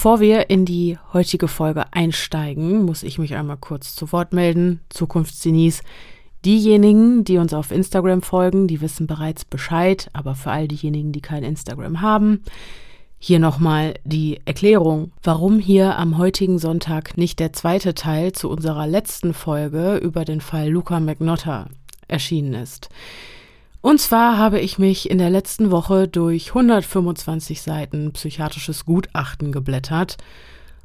Bevor wir in die heutige Folge einsteigen, muss ich mich einmal kurz zu Wort melden. Zukunftsgenies. Diejenigen, die uns auf Instagram folgen, die wissen bereits Bescheid, aber für all diejenigen, die kein Instagram haben, hier nochmal die Erklärung, warum hier am heutigen Sonntag nicht der zweite Teil zu unserer letzten Folge über den Fall Luca McNotter erschienen ist. Und zwar habe ich mich in der letzten Woche durch 125 Seiten psychiatrisches Gutachten geblättert.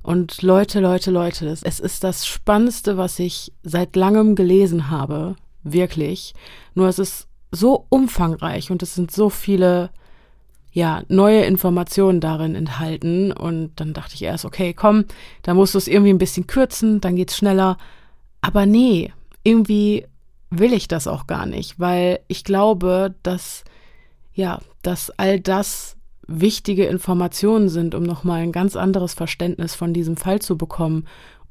Und Leute, Leute, Leute, es ist das Spannendste, was ich seit langem gelesen habe. Wirklich. Nur es ist so umfangreich und es sind so viele ja, neue Informationen darin enthalten. Und dann dachte ich erst, okay, komm, da musst du es irgendwie ein bisschen kürzen, dann geht's schneller. Aber nee, irgendwie will ich das auch gar nicht, weil ich glaube, dass, ja, dass all das wichtige Informationen sind, um nochmal ein ganz anderes Verständnis von diesem Fall zu bekommen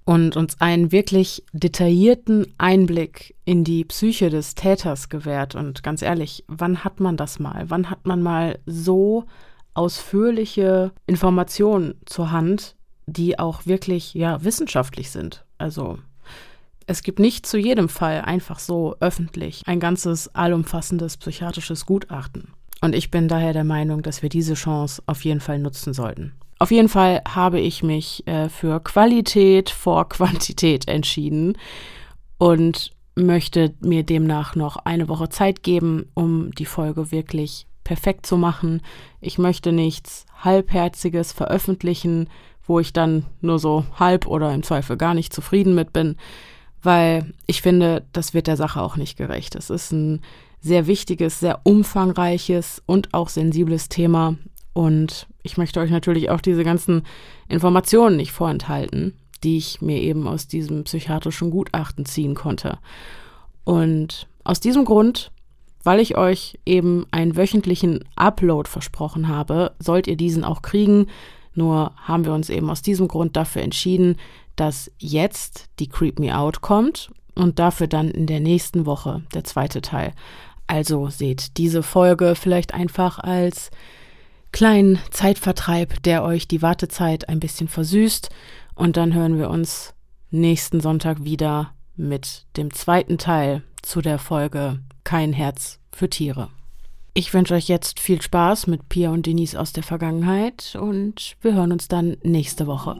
und uns einen wirklich detaillierten Einblick in die Psyche des Täters gewährt. Und ganz ehrlich, wann hat man das mal? Wann hat man mal so ausführliche Informationen zur Hand, die auch wirklich, ja, wissenschaftlich sind? Also, es gibt nicht zu jedem Fall einfach so öffentlich ein ganzes allumfassendes psychiatrisches Gutachten. Und ich bin daher der Meinung, dass wir diese Chance auf jeden Fall nutzen sollten. Auf jeden Fall habe ich mich äh, für Qualität vor Quantität entschieden und möchte mir demnach noch eine Woche Zeit geben, um die Folge wirklich perfekt zu machen. Ich möchte nichts Halbherziges veröffentlichen, wo ich dann nur so halb oder im Zweifel gar nicht zufrieden mit bin, weil ich finde, das wird der Sache auch nicht gerecht. Es ist ein sehr wichtiges, sehr umfangreiches und auch sensibles Thema und ich möchte euch natürlich auch diese ganzen Informationen nicht vorenthalten, die ich mir eben aus diesem psychiatrischen Gutachten ziehen konnte. Und aus diesem Grund, weil ich euch eben einen wöchentlichen Upload versprochen habe, sollt ihr diesen auch kriegen. Nur haben wir uns eben aus diesem Grund dafür entschieden, dass jetzt die Creep Me Out kommt und dafür dann in der nächsten Woche der zweite Teil. Also seht diese Folge vielleicht einfach als kleinen Zeitvertreib, der euch die Wartezeit ein bisschen versüßt. Und dann hören wir uns nächsten Sonntag wieder mit dem zweiten Teil zu der Folge Kein Herz für Tiere. Ich wünsche euch jetzt viel Spaß mit Pia und Denise aus der Vergangenheit und wir hören uns dann nächste Woche.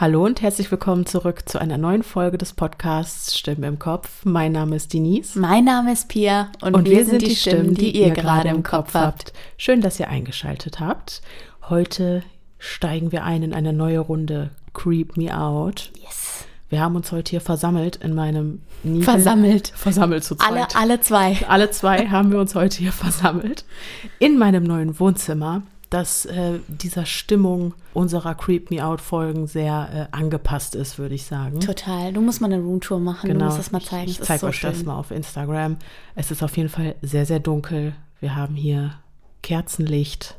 Hallo und herzlich willkommen zurück zu einer neuen Folge des Podcasts Stimmen im Kopf. Mein Name ist Denise. Mein Name ist Pia und, und wir, wir, sind die Stimmen, die, die ihr gerade im Kopf habt. Schön, dass ihr eingeschaltet habt. Heute steigen wir ein in eine neue Runde Creep Me Out. Yes. Wir haben uns heute hier versammelt in meinem Niedel Versammelt. Versammelt zu zweit. Alle, alle zwei. Alle zwei haben wir uns heute hier versammelt. In meinem neuen Wohnzimmer dass äh, dieser Stimmung unserer Creep Me Out Folgen sehr äh, angepasst ist, würde ich sagen. Total. Du musst mal eine Roomtour machen. Genau. Du musst das mal zeigen. Ich, ich zeige so euch schön. das mal auf Instagram. Es ist auf jeden Fall sehr, sehr dunkel. Wir haben hier Kerzenlicht.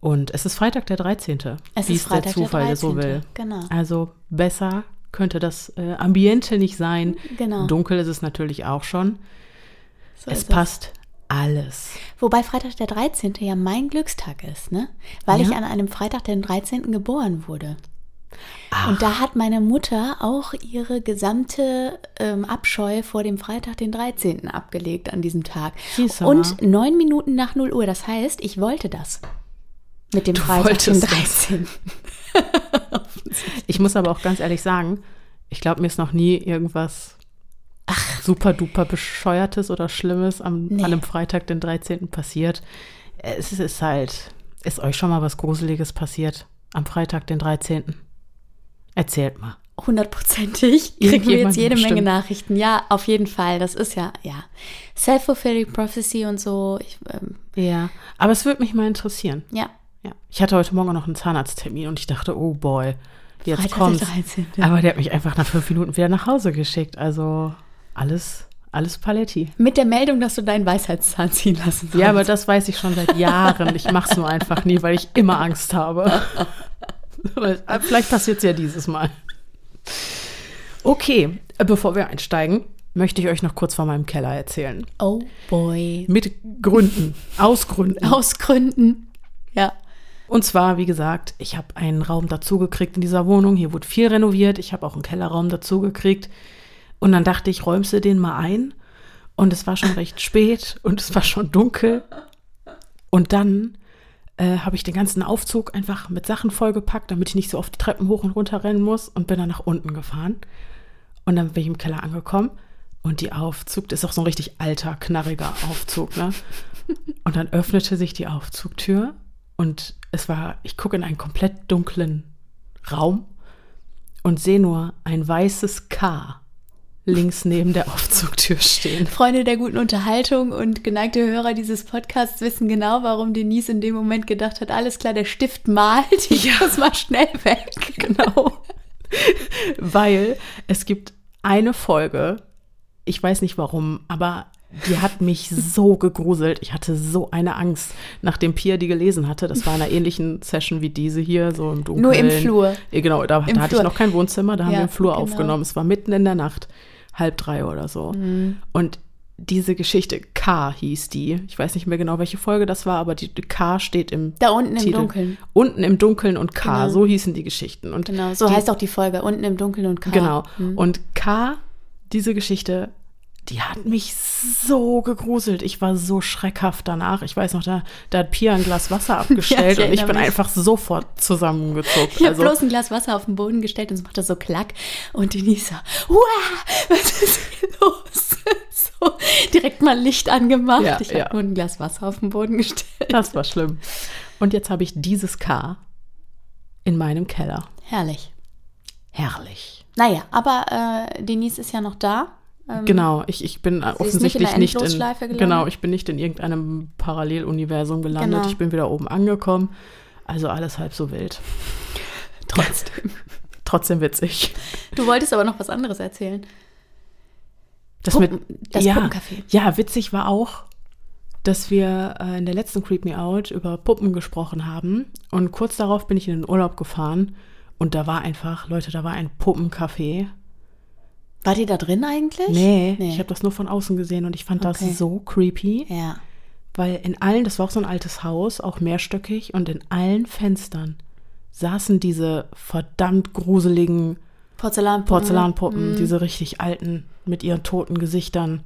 Und es ist Freitag der 13. Es wie ist Freitag der Zufall der so will. Genau. Also besser könnte das äh, Ambiente nicht sein. Genau. Dunkel ist es natürlich auch schon. So es passt alles. Wobei Freitag der 13. ja mein Glückstag ist, ne? Weil ja? ich an einem Freitag den 13. geboren wurde. Ach. Und da hat meine Mutter auch ihre gesamte ähm, Abscheu vor dem Freitag, den 13. abgelegt an diesem Tag. Und neun Minuten nach 0 Uhr. Das heißt, ich wollte das. Mit dem du Freitag, den 13. ich muss aber auch ganz ehrlich sagen, ich glaube, mir ist noch nie irgendwas ach, super duper bescheuertes oder Schlimmes am, nee. an einem Freitag, den 13. passiert. Es ist halt, ist euch schon mal was Gruseliges passiert am Freitag, den 13.? Erzählt mal. Hundertprozentig. Kriegen wir jetzt jede bestimmt. Menge Nachrichten. Ja, auf jeden Fall. Das ist ja, ja. Self-fulfilling Prophecy und so. Ich, ähm, ja, aber es würde mich mal interessieren. Ja. ja. Ich hatte heute Morgen noch einen Zahnarzttermin und ich dachte, oh boy, jetzt kommt. Aber der hat mich einfach nach fünf Minuten wieder nach Hause geschickt. Also alles, alles Paletti. Mit der Meldung, dass du deinen Weisheitszahn ziehen lassen sollst. Ja, aber das weiß ich schon seit Jahren. Ich mache es nur einfach nie, weil ich immer Angst habe. Vielleicht passiert es ja dieses Mal. Okay, bevor wir einsteigen, möchte ich euch noch kurz von meinem Keller erzählen. Oh boy. Mit Gründen. Aus Gründen. Aus Gründen. Ja. Und zwar, wie gesagt, ich habe einen Raum dazugekriegt in dieser Wohnung. Hier wurde viel renoviert. Ich habe auch einen Kellerraum dazugekriegt. Und dann dachte ich, räumst du den mal ein? Und es war schon recht spät und es war schon dunkel. Und dann äh, habe ich den ganzen Aufzug einfach mit Sachen vollgepackt, damit ich nicht so oft die Treppen hoch und runter rennen muss und bin dann nach unten gefahren. Und dann bin ich im Keller angekommen und die Aufzug, das ist auch so ein richtig alter, knarriger Aufzug, ne? Und dann öffnete sich die Aufzugtür und es war, ich gucke in einen komplett dunklen Raum und sehe nur ein weißes K links neben der Aufzugtür stehen. Freunde der guten Unterhaltung und geneigte Hörer dieses Podcasts wissen genau, warum Denise in dem Moment gedacht hat, alles klar, der Stift malt, ich ja. muss mal schnell weg. Genau. Weil es gibt eine Folge, ich weiß nicht warum, aber die hat mich so gegruselt. Ich hatte so eine Angst, nachdem Pia die gelesen hatte. Das war in einer ähnlichen Session wie diese hier, so im Dunkeln. Nur im Flur. Genau, da, da hatte ich noch kein Wohnzimmer, da haben ja, wir im Flur genau. aufgenommen. Es war mitten in der Nacht, halb drei oder so. Mhm. Und diese Geschichte, K hieß die. Ich weiß nicht mehr genau, welche Folge das war, aber die, K steht im Da unten Titel. im Dunkeln. Unten im Dunkeln und K, genau. so hießen die Geschichten. Und genau, so die, heißt auch die Folge, unten im Dunkeln und K. Genau. Mhm. Und K, diese Geschichte die hat mich so gegruselt. Ich war so schreckhaft danach. Ich weiß noch, da, da hat Pia ein Glas Wasser abgestellt ja, ich und ich bin mich. einfach sofort zusammengezuckt. Ich also, habe bloß ein Glas Wasser auf den Boden gestellt und es macht das so klack. Und Denise so, wow, was ist hier los? so, direkt mal Licht angemacht. Ja, ich habe ja. nur ein Glas Wasser auf den Boden gestellt. Das war schlimm. Und jetzt habe ich dieses K in meinem Keller. Herrlich. Herrlich. Naja, aber äh, Denise ist ja noch da. Ähm, genau, ich, ich bin offensichtlich nicht in, nicht in genau, ich bin nicht in irgendeinem Paralleluniversum gelandet. Genau. Ich bin wieder oben angekommen. Also alles halb so wild. Trotzdem. Trotzdem witzig. Du wolltest aber noch was anderes erzählen. Das Puppen, mit das ja, Puppencafé. Ja, witzig war auch, dass wir äh, in der letzten Creep Me Out über Puppen gesprochen haben. Und kurz darauf bin ich in den Urlaub gefahren und da war einfach, Leute, da war ein Puppencafé war die da drin eigentlich? Nee, nee. ich habe das nur von außen gesehen und ich fand okay. das so creepy. Ja. Weil in allen, das war auch so ein altes Haus, auch mehrstöckig, und in allen Fenstern saßen diese verdammt gruseligen Porzellanpuppen, Porzellanpuppen mhm. diese richtig alten mit ihren toten Gesichtern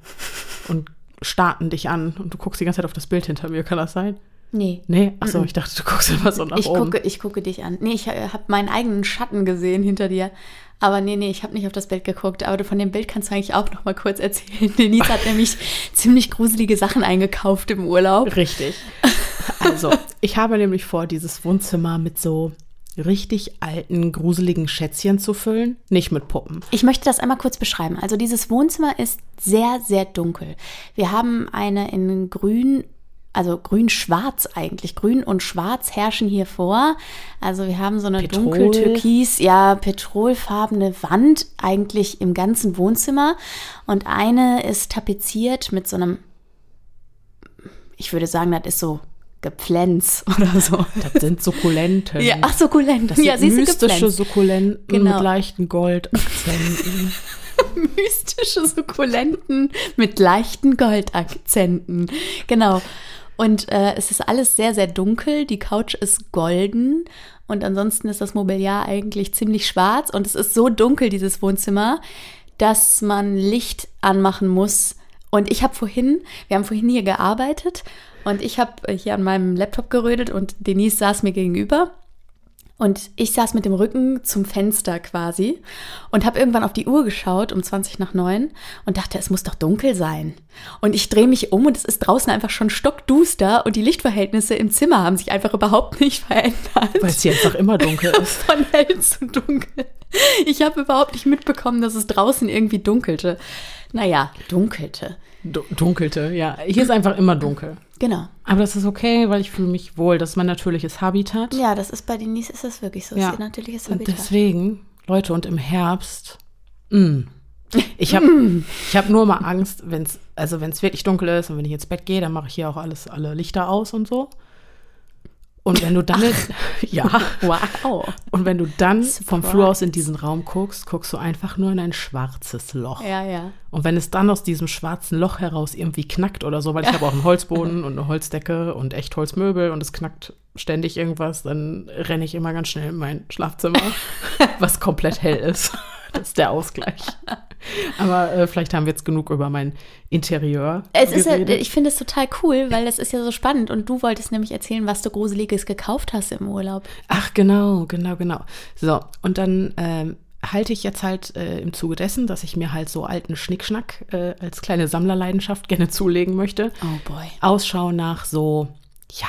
und starten dich an und du guckst die ganze Zeit auf das Bild hinter mir, kann das sein? Nee. Nee? Achso, ich dachte, du guckst immer so nach ich oben. Gucke, ich gucke dich an. Nee, ich habe meinen eigenen Schatten gesehen hinter dir. Aber nee, nee, ich habe nicht auf das Bild geguckt. Aber von dem Bild kannst du eigentlich auch noch mal kurz erzählen. Denise hat nämlich ziemlich gruselige Sachen eingekauft im Urlaub. Richtig. Also, ich habe nämlich vor, dieses Wohnzimmer mit so richtig alten, gruseligen Schätzchen zu füllen, nicht mit Puppen. Ich möchte das einmal kurz beschreiben. Also dieses Wohnzimmer ist sehr, sehr dunkel. Wir haben eine in grün also grün-schwarz eigentlich. Grün und schwarz herrschen hier vor. Also wir haben so eine Petrol. dunkel-türkis, ja, petrolfarbene Wand eigentlich im ganzen Wohnzimmer. Und eine ist tapeziert mit so einem, ich würde sagen, das ist so Gepflänz oder so. Das sind Sukkulenten. Ja, ach, Sukkulenten. Das sind ja, mystische Sukkulenten genau. mit leichten Goldakzenten. mystische Sukkulenten mit leichten Goldakzenten. Genau. Und äh, es ist alles sehr, sehr dunkel. Die Couch ist golden und ansonsten ist das Mobiliar eigentlich ziemlich schwarz. Und es ist so dunkel, dieses Wohnzimmer, dass man Licht anmachen muss. Und ich habe vorhin, wir haben vorhin hier gearbeitet und ich habe hier an meinem Laptop gerödelt und Denise saß mir gegenüber. Und ich saß mit dem Rücken zum Fenster quasi und habe irgendwann auf die Uhr geschaut um 20 nach 9 und dachte, es muss doch dunkel sein. Und ich drehe mich um und es ist draußen einfach schon stockduster und die Lichtverhältnisse im Zimmer haben sich einfach überhaupt nicht verändert. Weil es hier einfach immer dunkel ist. Von hell zu dunkel. Ich habe überhaupt nicht mitbekommen, dass es draußen irgendwie dunkelte. Naja, dunkelte. Du dunkelte, ja. Hier ist einfach immer dunkel. Genau. Aber das ist okay, weil ich fühle mich wohl. Das ist mein natürliches Habitat. Ja, das ist bei Denise ist das wirklich so. Ja. Das ist ihr natürliches Habitat. Und deswegen, Leute, und im Herbst, mh, mm, ich habe mm. hab nur mal Angst, wenn es also wenn es wirklich dunkel ist und wenn ich ins Bett gehe, dann mache ich hier auch alles alle Lichter aus und so. Und wenn du dann, ja, wow. Und wenn du dann Surprise. vom Flur aus in diesen Raum guckst, guckst du einfach nur in ein schwarzes Loch. Ja, ja. Und wenn es dann aus diesem schwarzen Loch heraus irgendwie knackt oder so, weil ich habe auch einen Holzboden und eine Holzdecke und Echtholzmöbel und es knackt ständig irgendwas, dann renne ich immer ganz schnell in mein Schlafzimmer, was komplett hell ist. Das ist der Ausgleich. Aber äh, vielleicht haben wir jetzt genug über mein Interieur. Es ist, geredet. ich finde es total cool, weil das ist ja so spannend. Und du wolltest nämlich erzählen, was du Gruseliges gekauft hast im Urlaub. Ach, genau, genau, genau. So, und dann ähm, halte ich jetzt halt äh, im Zuge dessen, dass ich mir halt so alten Schnickschnack äh, als kleine Sammlerleidenschaft gerne zulegen möchte. Oh boy. Ausschau nach so, ja,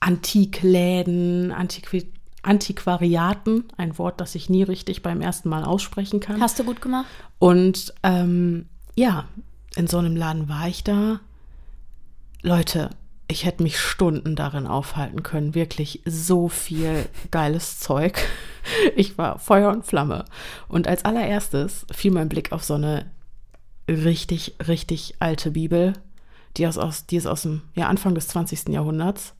Antikläden, Antiqui Antiquariaten, ein Wort, das ich nie richtig beim ersten Mal aussprechen kann. Hast du gut gemacht? Und ähm, ja, in so einem Laden war ich da. Leute, ich hätte mich Stunden darin aufhalten können. Wirklich so viel geiles Zeug. Ich war Feuer und Flamme. Und als allererstes fiel mein Blick auf so eine richtig, richtig alte Bibel. Die, aus, die ist aus dem ja, Anfang des 20. Jahrhunderts.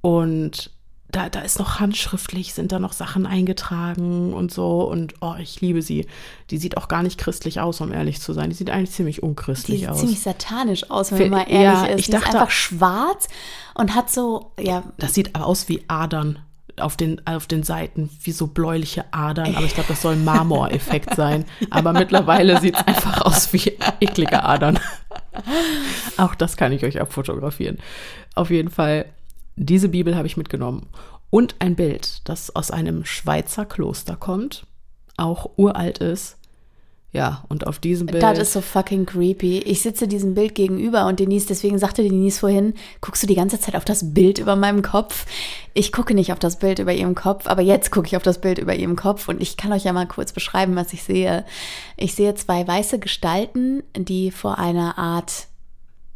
Und da, da ist noch handschriftlich, sind da noch Sachen eingetragen und so. Und oh, ich liebe sie. Die sieht auch gar nicht christlich aus, um ehrlich zu sein. Die sieht eigentlich ziemlich unchristlich die aus. sieht ziemlich satanisch aus, wenn man mal ehrlich ja, ist. Ich die dachte, ist einfach schwarz und hat so, ja. Das sieht aber aus wie Adern auf den, auf den Seiten, wie so bläuliche Adern. Aber ich glaube, das soll ein Marmoreffekt sein. Aber mittlerweile sieht es einfach aus wie eklige Adern. Auch das kann ich euch abfotografieren. Auf jeden Fall diese Bibel habe ich mitgenommen. Und ein Bild, das aus einem Schweizer Kloster kommt, auch uralt ist. Ja, und auf diesem Bild. Das ist so fucking creepy. Ich sitze diesem Bild gegenüber und Denise, deswegen sagte Denise vorhin, guckst du die ganze Zeit auf das Bild über meinem Kopf? Ich gucke nicht auf das Bild über ihrem Kopf, aber jetzt gucke ich auf das Bild über ihrem Kopf und ich kann euch ja mal kurz beschreiben, was ich sehe. Ich sehe zwei weiße Gestalten, die vor einer Art,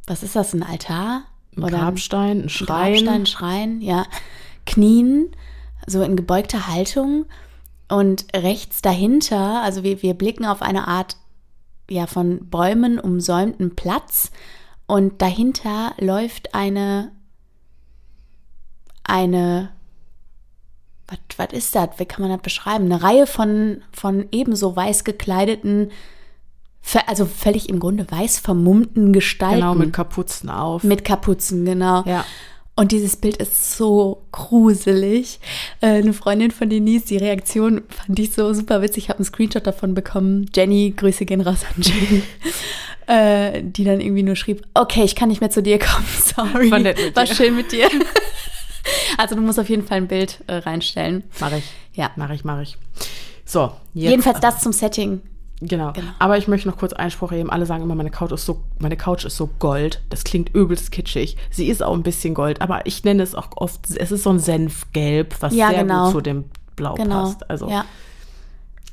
was ist das, ein Altar? Ein oder Grabstein, ein Schrein. Grabstein, Schrein, ja. Knien, so in gebeugter Haltung. Und rechts dahinter, also wir, wir blicken auf eine Art ja, von Bäumen umsäumten Platz. Und dahinter läuft eine, eine, was, was ist das? Wie kann man das beschreiben? Eine Reihe von, von ebenso weiß gekleideten also völlig im Grunde weiß vermummten Gestalten. Genau, mit Kapuzen auf. Mit Kapuzen, genau. Ja. Und dieses Bild ist so gruselig. Äh, eine Freundin von Denise, die Reaktion fand ich so super witzig. Ich habe einen Screenshot davon bekommen. Jenny, Grüße gehen raus an Jenny. äh, die dann irgendwie nur schrieb, okay, ich kann nicht mehr zu dir kommen, sorry. War, War schön mit dir. also du musst auf jeden Fall ein Bild äh, reinstellen. Mache ich. Ja. Mache ich, mache ich. So. Jedenfalls das zum Setting. Genau. genau. Aber ich möchte noch kurz Einspruch erheben. Alle sagen immer, meine Couch ist so, meine Couch ist so Gold. Das klingt übelst kitschig. Sie ist auch ein bisschen Gold, aber ich nenne es auch oft, es ist so ein Senfgelb, was ja, sehr genau. gut zu dem Blau genau. passt. Also ja.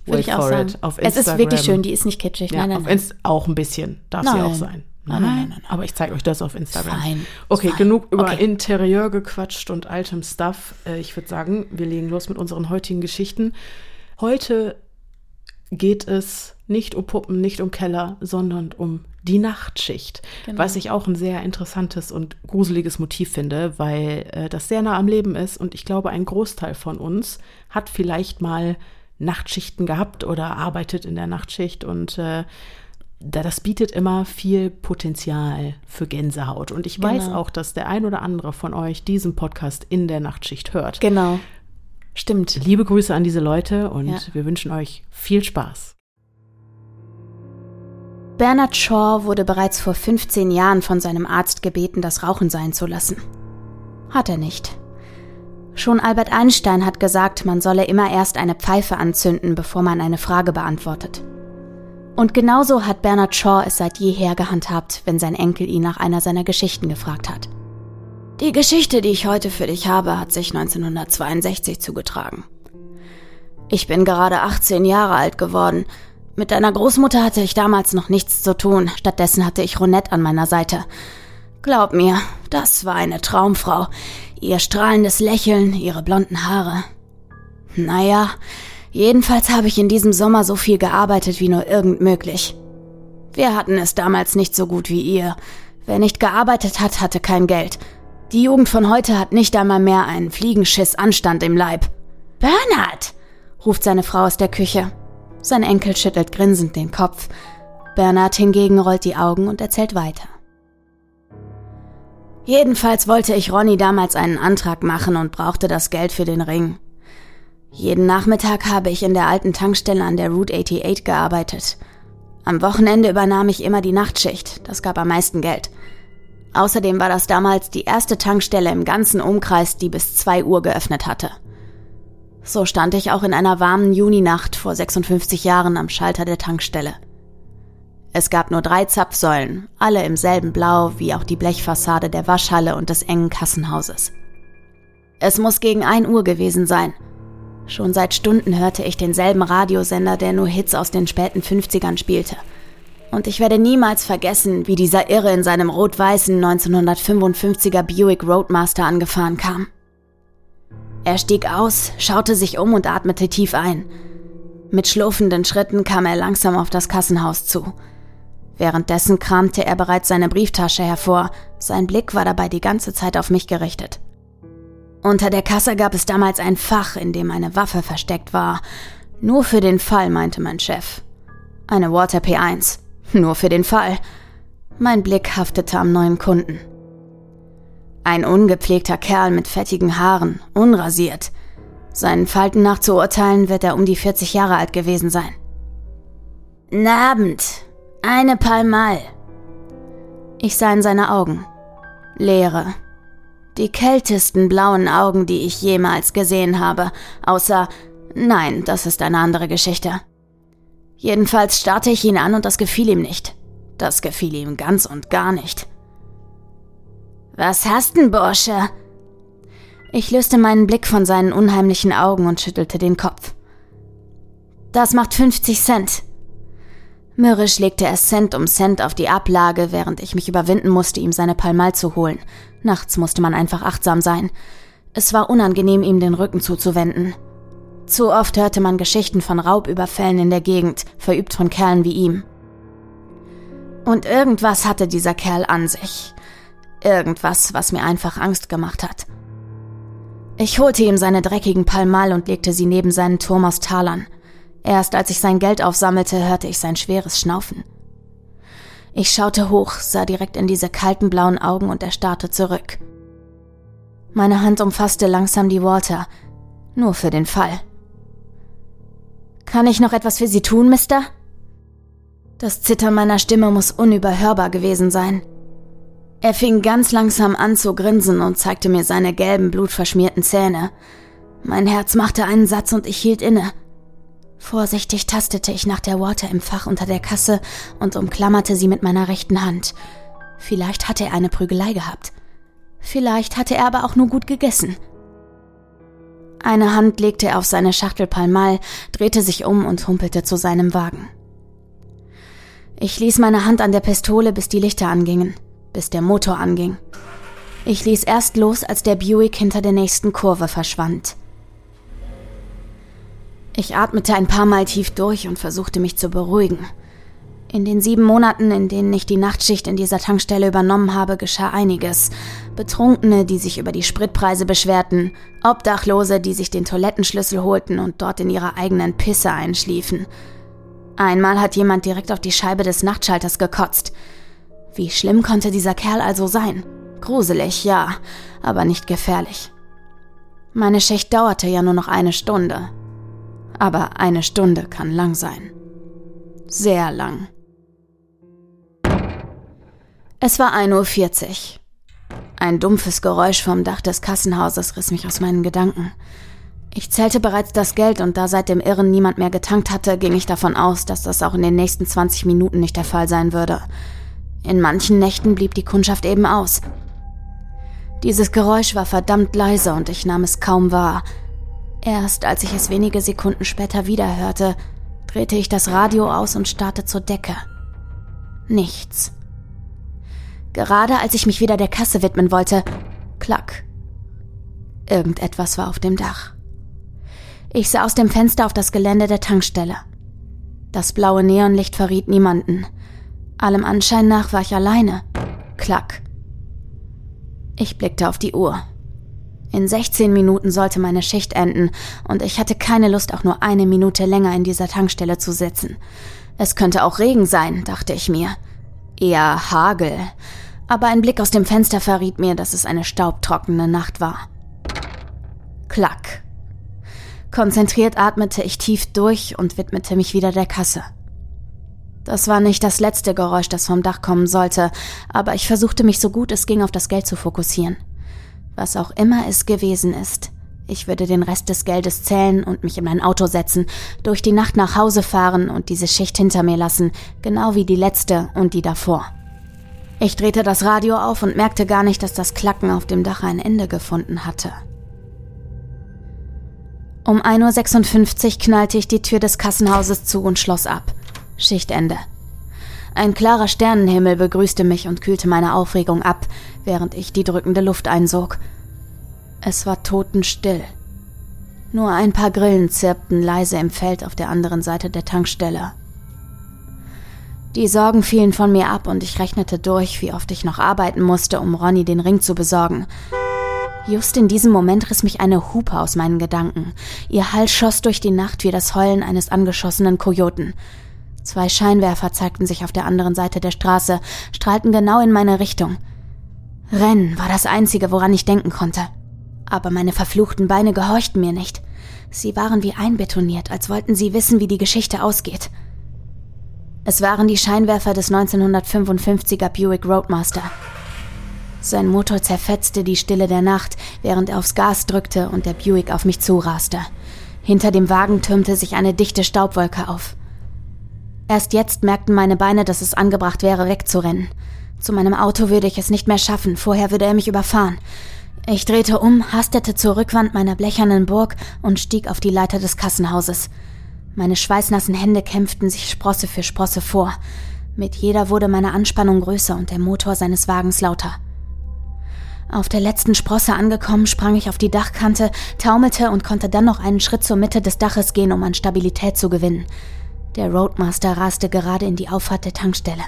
Würde ich auch sagen. Auf es ist wirklich schön, die ist nicht kitschig. Ja, nein, nein, nein. auch ein bisschen. Darf nein. sie auch sein. Nein, nein, nein, nein, Aber ich zeige euch das auf Instagram. Fein. Okay, Fein. genug über okay. Interieur gequatscht und altem Stuff. Äh, ich würde sagen, wir legen los mit unseren heutigen Geschichten. Heute geht es nicht um Puppen, nicht um Keller, sondern um die Nachtschicht. Genau. Was ich auch ein sehr interessantes und gruseliges Motiv finde, weil äh, das sehr nah am Leben ist und ich glaube, ein Großteil von uns hat vielleicht mal Nachtschichten gehabt oder arbeitet in der Nachtschicht und äh, das bietet immer viel Potenzial für Gänsehaut. Und ich genau. weiß auch, dass der ein oder andere von euch diesen Podcast in der Nachtschicht hört. Genau. Stimmt. Liebe Grüße an diese Leute und ja. wir wünschen euch viel Spaß. Bernard Shaw wurde bereits vor 15 Jahren von seinem Arzt gebeten, das Rauchen sein zu lassen. Hat er nicht. Schon Albert Einstein hat gesagt, man solle immer erst eine Pfeife anzünden, bevor man eine Frage beantwortet. Und genauso hat Bernard Shaw es seit jeher gehandhabt, wenn sein Enkel ihn nach einer seiner Geschichten gefragt hat. Die Geschichte, die ich heute für dich habe, hat sich 1962 zugetragen. Ich bin gerade 18 Jahre alt geworden. Mit deiner Großmutter hatte ich damals noch nichts zu tun. Stattdessen hatte ich Ronette an meiner Seite. Glaub mir, das war eine Traumfrau. Ihr strahlendes Lächeln, ihre blonden Haare. Naja, jedenfalls habe ich in diesem Sommer so viel gearbeitet wie nur irgend möglich. Wir hatten es damals nicht so gut wie ihr. Wer nicht gearbeitet hat, hatte kein Geld. Die Jugend von heute hat nicht einmal mehr einen Fliegenschiss Anstand im Leib. Bernhard! ruft seine Frau aus der Küche. Sein Enkel schüttelt grinsend den Kopf. Bernhard hingegen rollt die Augen und erzählt weiter. Jedenfalls wollte ich Ronny damals einen Antrag machen und brauchte das Geld für den Ring. Jeden Nachmittag habe ich in der alten Tankstelle an der Route 88 gearbeitet. Am Wochenende übernahm ich immer die Nachtschicht, das gab am meisten Geld. Außerdem war das damals die erste Tankstelle im ganzen Umkreis, die bis zwei Uhr geöffnet hatte. So stand ich auch in einer warmen Juninacht vor 56 Jahren am Schalter der Tankstelle. Es gab nur drei Zapfsäulen, alle im selben Blau wie auch die Blechfassade der Waschhalle und des engen Kassenhauses. Es muss gegen ein Uhr gewesen sein. Schon seit Stunden hörte ich denselben Radiosender, der nur Hits aus den späten 50ern spielte. Und ich werde niemals vergessen, wie dieser Irre in seinem rot-weißen 1955er Buick Roadmaster angefahren kam. Er stieg aus, schaute sich um und atmete tief ein. Mit schlurfenden Schritten kam er langsam auf das Kassenhaus zu. Währenddessen kramte er bereits seine Brieftasche hervor, sein Blick war dabei die ganze Zeit auf mich gerichtet. Unter der Kasse gab es damals ein Fach, in dem eine Waffe versteckt war. Nur für den Fall, meinte mein Chef. Eine Water P1. Nur für den Fall. Mein Blick haftete am neuen Kunden. Ein ungepflegter Kerl mit fettigen Haaren, unrasiert. Seinen Falten nach zu urteilen, wird er um die 40 Jahre alt gewesen sein. Abend, eine Palmal. Ich sah in seine Augen. Leere. Die kältesten blauen Augen, die ich jemals gesehen habe, außer nein, das ist eine andere Geschichte. Jedenfalls starrte ich ihn an und das gefiel ihm nicht. Das gefiel ihm ganz und gar nicht. Was hast denn, Bursche? Ich löste meinen Blick von seinen unheimlichen Augen und schüttelte den Kopf. Das macht 50 Cent. Mürrisch legte er Cent um Cent auf die Ablage, während ich mich überwinden musste, ihm seine Palmal zu holen. Nachts musste man einfach achtsam sein. Es war unangenehm, ihm den Rücken zuzuwenden. Zu oft hörte man Geschichten von Raubüberfällen in der Gegend, verübt von Kerlen wie ihm. Und irgendwas hatte dieser Kerl an sich. Irgendwas, was mir einfach Angst gemacht hat. Ich holte ihm seine dreckigen Palmal und legte sie neben seinen Turm aus Talern. Erst als ich sein Geld aufsammelte, hörte ich sein schweres Schnaufen. Ich schaute hoch, sah direkt in diese kalten blauen Augen und er starrte zurück. Meine Hand umfasste langsam die Walter, nur für den Fall. Kann ich noch etwas für Sie tun, Mister? Das Zittern meiner Stimme muss unüberhörbar gewesen sein. Er fing ganz langsam an zu grinsen und zeigte mir seine gelben, blutverschmierten Zähne. Mein Herz machte einen Satz und ich hielt inne. Vorsichtig tastete ich nach der Water im Fach unter der Kasse und umklammerte sie mit meiner rechten Hand. Vielleicht hatte er eine Prügelei gehabt. Vielleicht hatte er aber auch nur gut gegessen. Eine Hand legte er auf seine Schachtel Palmal, drehte sich um und humpelte zu seinem Wagen. Ich ließ meine Hand an der Pistole, bis die Lichter angingen, bis der Motor anging. Ich ließ erst los, als der Buick hinter der nächsten Kurve verschwand. Ich atmete ein paar Mal tief durch und versuchte mich zu beruhigen. In den sieben Monaten, in denen ich die Nachtschicht in dieser Tankstelle übernommen habe, geschah einiges. Betrunkene, die sich über die Spritpreise beschwerten, Obdachlose, die sich den Toilettenschlüssel holten und dort in ihrer eigenen Pisse einschliefen. Einmal hat jemand direkt auf die Scheibe des Nachtschalters gekotzt. Wie schlimm konnte dieser Kerl also sein? Gruselig, ja, aber nicht gefährlich. Meine Schicht dauerte ja nur noch eine Stunde, aber eine Stunde kann lang sein. Sehr lang. Es war 1.40 Uhr. Ein dumpfes Geräusch vom Dach des Kassenhauses riss mich aus meinen Gedanken. Ich zählte bereits das Geld und da seit dem Irren niemand mehr getankt hatte, ging ich davon aus, dass das auch in den nächsten 20 Minuten nicht der Fall sein würde. In manchen Nächten blieb die Kundschaft eben aus. Dieses Geräusch war verdammt leise und ich nahm es kaum wahr, Erst als ich es wenige Sekunden später wieder hörte, drehte ich das Radio aus und starrte zur Decke. Nichts. Gerade als ich mich wieder der Kasse widmen wollte, klack. Irgendetwas war auf dem Dach. Ich sah aus dem Fenster auf das Gelände der Tankstelle. Das blaue Neonlicht verriet niemanden. Allem Anschein nach war ich alleine. Klack. Ich blickte auf die Uhr. In 16 Minuten sollte meine Schicht enden, und ich hatte keine Lust, auch nur eine Minute länger in dieser Tankstelle zu sitzen. Es könnte auch Regen sein, dachte ich mir. Eher Hagel. Aber ein Blick aus dem Fenster verriet mir, dass es eine staubtrockene Nacht war. Klack. Konzentriert atmete ich tief durch und widmete mich wieder der Kasse. Das war nicht das letzte Geräusch, das vom Dach kommen sollte, aber ich versuchte mich so gut es ging auf das Geld zu fokussieren. Was auch immer es gewesen ist, ich würde den Rest des Geldes zählen und mich in mein Auto setzen, durch die Nacht nach Hause fahren und diese Schicht hinter mir lassen, genau wie die letzte und die davor. Ich drehte das Radio auf und merkte gar nicht, dass das Klacken auf dem Dach ein Ende gefunden hatte. Um 1.56 Uhr knallte ich die Tür des Kassenhauses zu und schloss ab. Schichtende. Ein klarer Sternenhimmel begrüßte mich und kühlte meine Aufregung ab, während ich die drückende Luft einsog. Es war totenstill. Nur ein paar Grillen zirpten leise im Feld auf der anderen Seite der Tankstelle. Die Sorgen fielen von mir ab und ich rechnete durch, wie oft ich noch arbeiten musste, um Ronny den Ring zu besorgen. Just in diesem Moment riss mich eine Hupe aus meinen Gedanken. Ihr Hall schoss durch die Nacht wie das Heulen eines angeschossenen Kojoten. Zwei Scheinwerfer zeigten sich auf der anderen Seite der Straße, strahlten genau in meine Richtung. Rennen war das Einzige, woran ich denken konnte. Aber meine verfluchten Beine gehorchten mir nicht. Sie waren wie einbetoniert, als wollten sie wissen, wie die Geschichte ausgeht. Es waren die Scheinwerfer des 1955er Buick Roadmaster. Sein Motor zerfetzte die Stille der Nacht, während er aufs Gas drückte und der Buick auf mich zuraste. Hinter dem Wagen türmte sich eine dichte Staubwolke auf. Erst jetzt merkten meine Beine, dass es angebracht wäre, wegzurennen. Zu meinem Auto würde ich es nicht mehr schaffen, vorher würde er mich überfahren. Ich drehte um, hastete zur Rückwand meiner blechernen Burg und stieg auf die Leiter des Kassenhauses. Meine schweißnassen Hände kämpften sich Sprosse für Sprosse vor. Mit jeder wurde meine Anspannung größer und der Motor seines Wagens lauter. Auf der letzten Sprosse angekommen, sprang ich auf die Dachkante, taumelte und konnte dann noch einen Schritt zur Mitte des Daches gehen, um an Stabilität zu gewinnen. Der Roadmaster raste gerade in die Auffahrt der Tankstelle.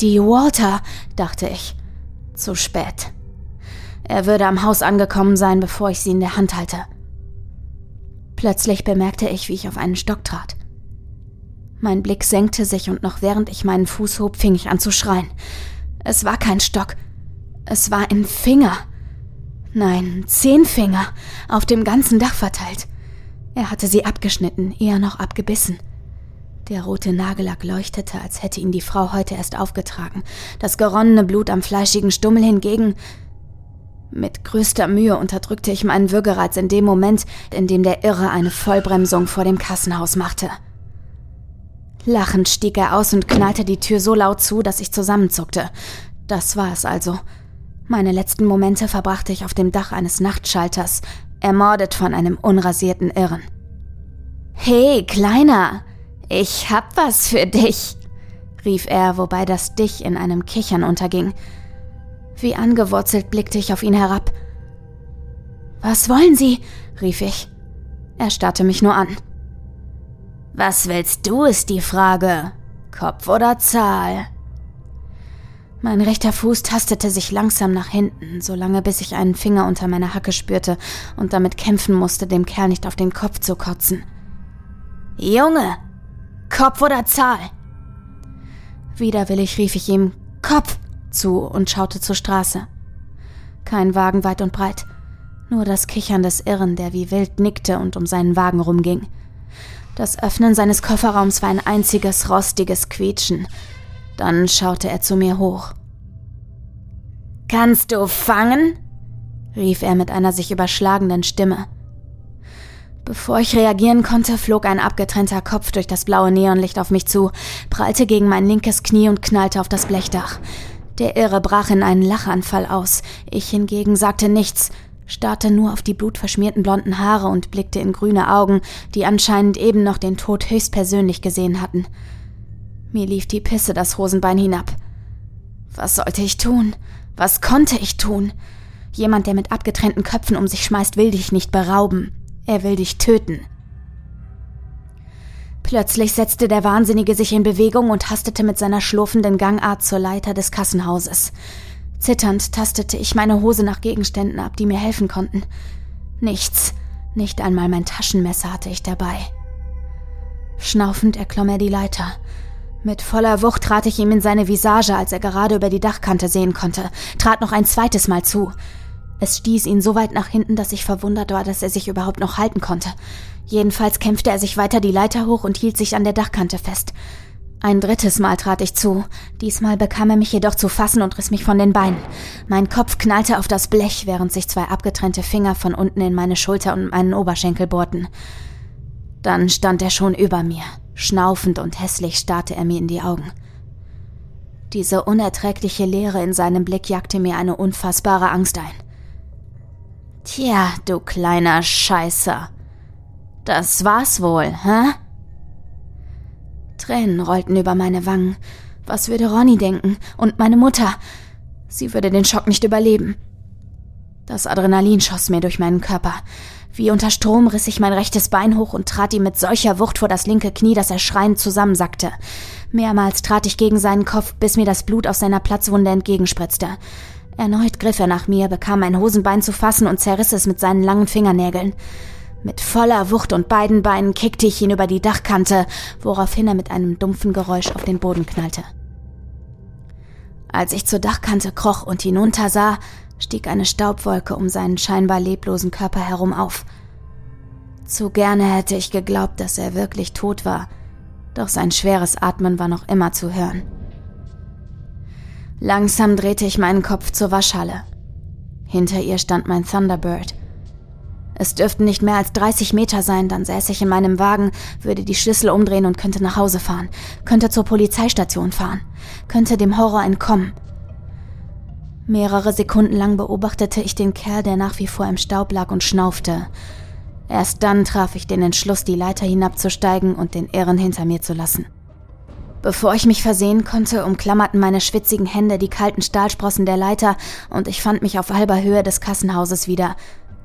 Die Walter, dachte ich. Zu spät. Er würde am Haus angekommen sein, bevor ich sie in der Hand halte. Plötzlich bemerkte ich, wie ich auf einen Stock trat. Mein Blick senkte sich und noch während ich meinen Fuß hob, fing ich an zu schreien. Es war kein Stock. Es war ein Finger. Nein, zehn Finger, auf dem ganzen Dach verteilt. Er hatte sie abgeschnitten, eher noch abgebissen. Der rote Nagellack leuchtete, als hätte ihn die Frau heute erst aufgetragen. Das geronnene Blut am fleischigen Stummel hingegen mit größter Mühe unterdrückte ich meinen Würgereiz in dem Moment, in dem der Irre eine Vollbremsung vor dem Kassenhaus machte. Lachend stieg er aus und knallte die Tür so laut zu, dass ich zusammenzuckte. Das war es also. Meine letzten Momente verbrachte ich auf dem Dach eines Nachtschalters, ermordet von einem unrasierten Irren. Hey, Kleiner, ich hab was für dich, rief er, wobei das Dich in einem Kichern unterging. Wie angewurzelt blickte ich auf ihn herab. Was wollen Sie? rief ich. Er starrte mich nur an. Was willst du, ist die Frage. Kopf oder Zahl? Mein rechter Fuß tastete sich langsam nach hinten, solange bis ich einen Finger unter meiner Hacke spürte und damit kämpfen musste, dem Kerl nicht auf den Kopf zu kotzen. Junge! Kopf oder Zahl? Widerwillig rief ich ihm Kopf zu und schaute zur Straße. Kein Wagen weit und breit, nur das Kichern des Irren, der wie wild nickte und um seinen Wagen rumging. Das Öffnen seines Kofferraums war ein einziges rostiges Quietschen. Dann schaute er zu mir hoch. Kannst du fangen? rief er mit einer sich überschlagenden Stimme. Bevor ich reagieren konnte, flog ein abgetrennter Kopf durch das blaue Neonlicht auf mich zu, prallte gegen mein linkes Knie und knallte auf das Blechdach. Der Irre brach in einen Lachanfall aus. Ich hingegen sagte nichts, starrte nur auf die blutverschmierten blonden Haare und blickte in grüne Augen, die anscheinend eben noch den Tod höchstpersönlich gesehen hatten. Mir lief die Pisse das Hosenbein hinab. Was sollte ich tun? Was konnte ich tun? Jemand, der mit abgetrennten Köpfen um sich schmeißt, will dich nicht berauben. Er will dich töten. Plötzlich setzte der Wahnsinnige sich in Bewegung und hastete mit seiner schlurfenden Gangart zur Leiter des Kassenhauses. Zitternd tastete ich meine Hose nach Gegenständen ab, die mir helfen konnten. Nichts, nicht einmal mein Taschenmesser hatte ich dabei. Schnaufend erklomm er die Leiter. Mit voller Wucht trat ich ihm in seine Visage, als er gerade über die Dachkante sehen konnte, trat noch ein zweites Mal zu. Es stieß ihn so weit nach hinten, dass ich verwundert war, dass er sich überhaupt noch halten konnte. Jedenfalls kämpfte er sich weiter die Leiter hoch und hielt sich an der Dachkante fest. Ein drittes Mal trat ich zu. Diesmal bekam er mich jedoch zu fassen und riss mich von den Beinen. Mein Kopf knallte auf das Blech, während sich zwei abgetrennte Finger von unten in meine Schulter und meinen Oberschenkel bohrten. Dann stand er schon über mir. Schnaufend und hässlich starrte er mir in die Augen. Diese unerträgliche Leere in seinem Blick jagte mir eine unfassbare Angst ein. Tja, du kleiner Scheißer. Das war's wohl, hä? Tränen rollten über meine Wangen. Was würde Ronny denken? Und meine Mutter? Sie würde den Schock nicht überleben. Das Adrenalin schoss mir durch meinen Körper. Wie unter Strom riss ich mein rechtes Bein hoch und trat ihm mit solcher Wucht vor das linke Knie, dass er schreiend zusammensackte. Mehrmals trat ich gegen seinen Kopf, bis mir das Blut aus seiner Platzwunde entgegenspritzte. Erneut griff er nach mir, bekam mein Hosenbein zu fassen und zerriss es mit seinen langen Fingernägeln. Mit voller Wucht und beiden Beinen kickte ich ihn über die Dachkante, woraufhin er mit einem dumpfen Geräusch auf den Boden knallte. Als ich zur Dachkante kroch und hinuntersah, stieg eine Staubwolke um seinen scheinbar leblosen Körper herum auf. Zu gerne hätte ich geglaubt, dass er wirklich tot war, doch sein schweres Atmen war noch immer zu hören. Langsam drehte ich meinen Kopf zur Waschhalle. Hinter ihr stand mein Thunderbird – es dürften nicht mehr als 30 Meter sein, dann säße ich in meinem Wagen, würde die Schlüssel umdrehen und könnte nach Hause fahren, könnte zur Polizeistation fahren, könnte dem Horror entkommen. Mehrere Sekunden lang beobachtete ich den Kerl, der nach wie vor im Staub lag und schnaufte. Erst dann traf ich den Entschluss, die Leiter hinabzusteigen und den Irren hinter mir zu lassen. Bevor ich mich versehen konnte, umklammerten meine schwitzigen Hände die kalten Stahlsprossen der Leiter und ich fand mich auf halber Höhe des Kassenhauses wieder,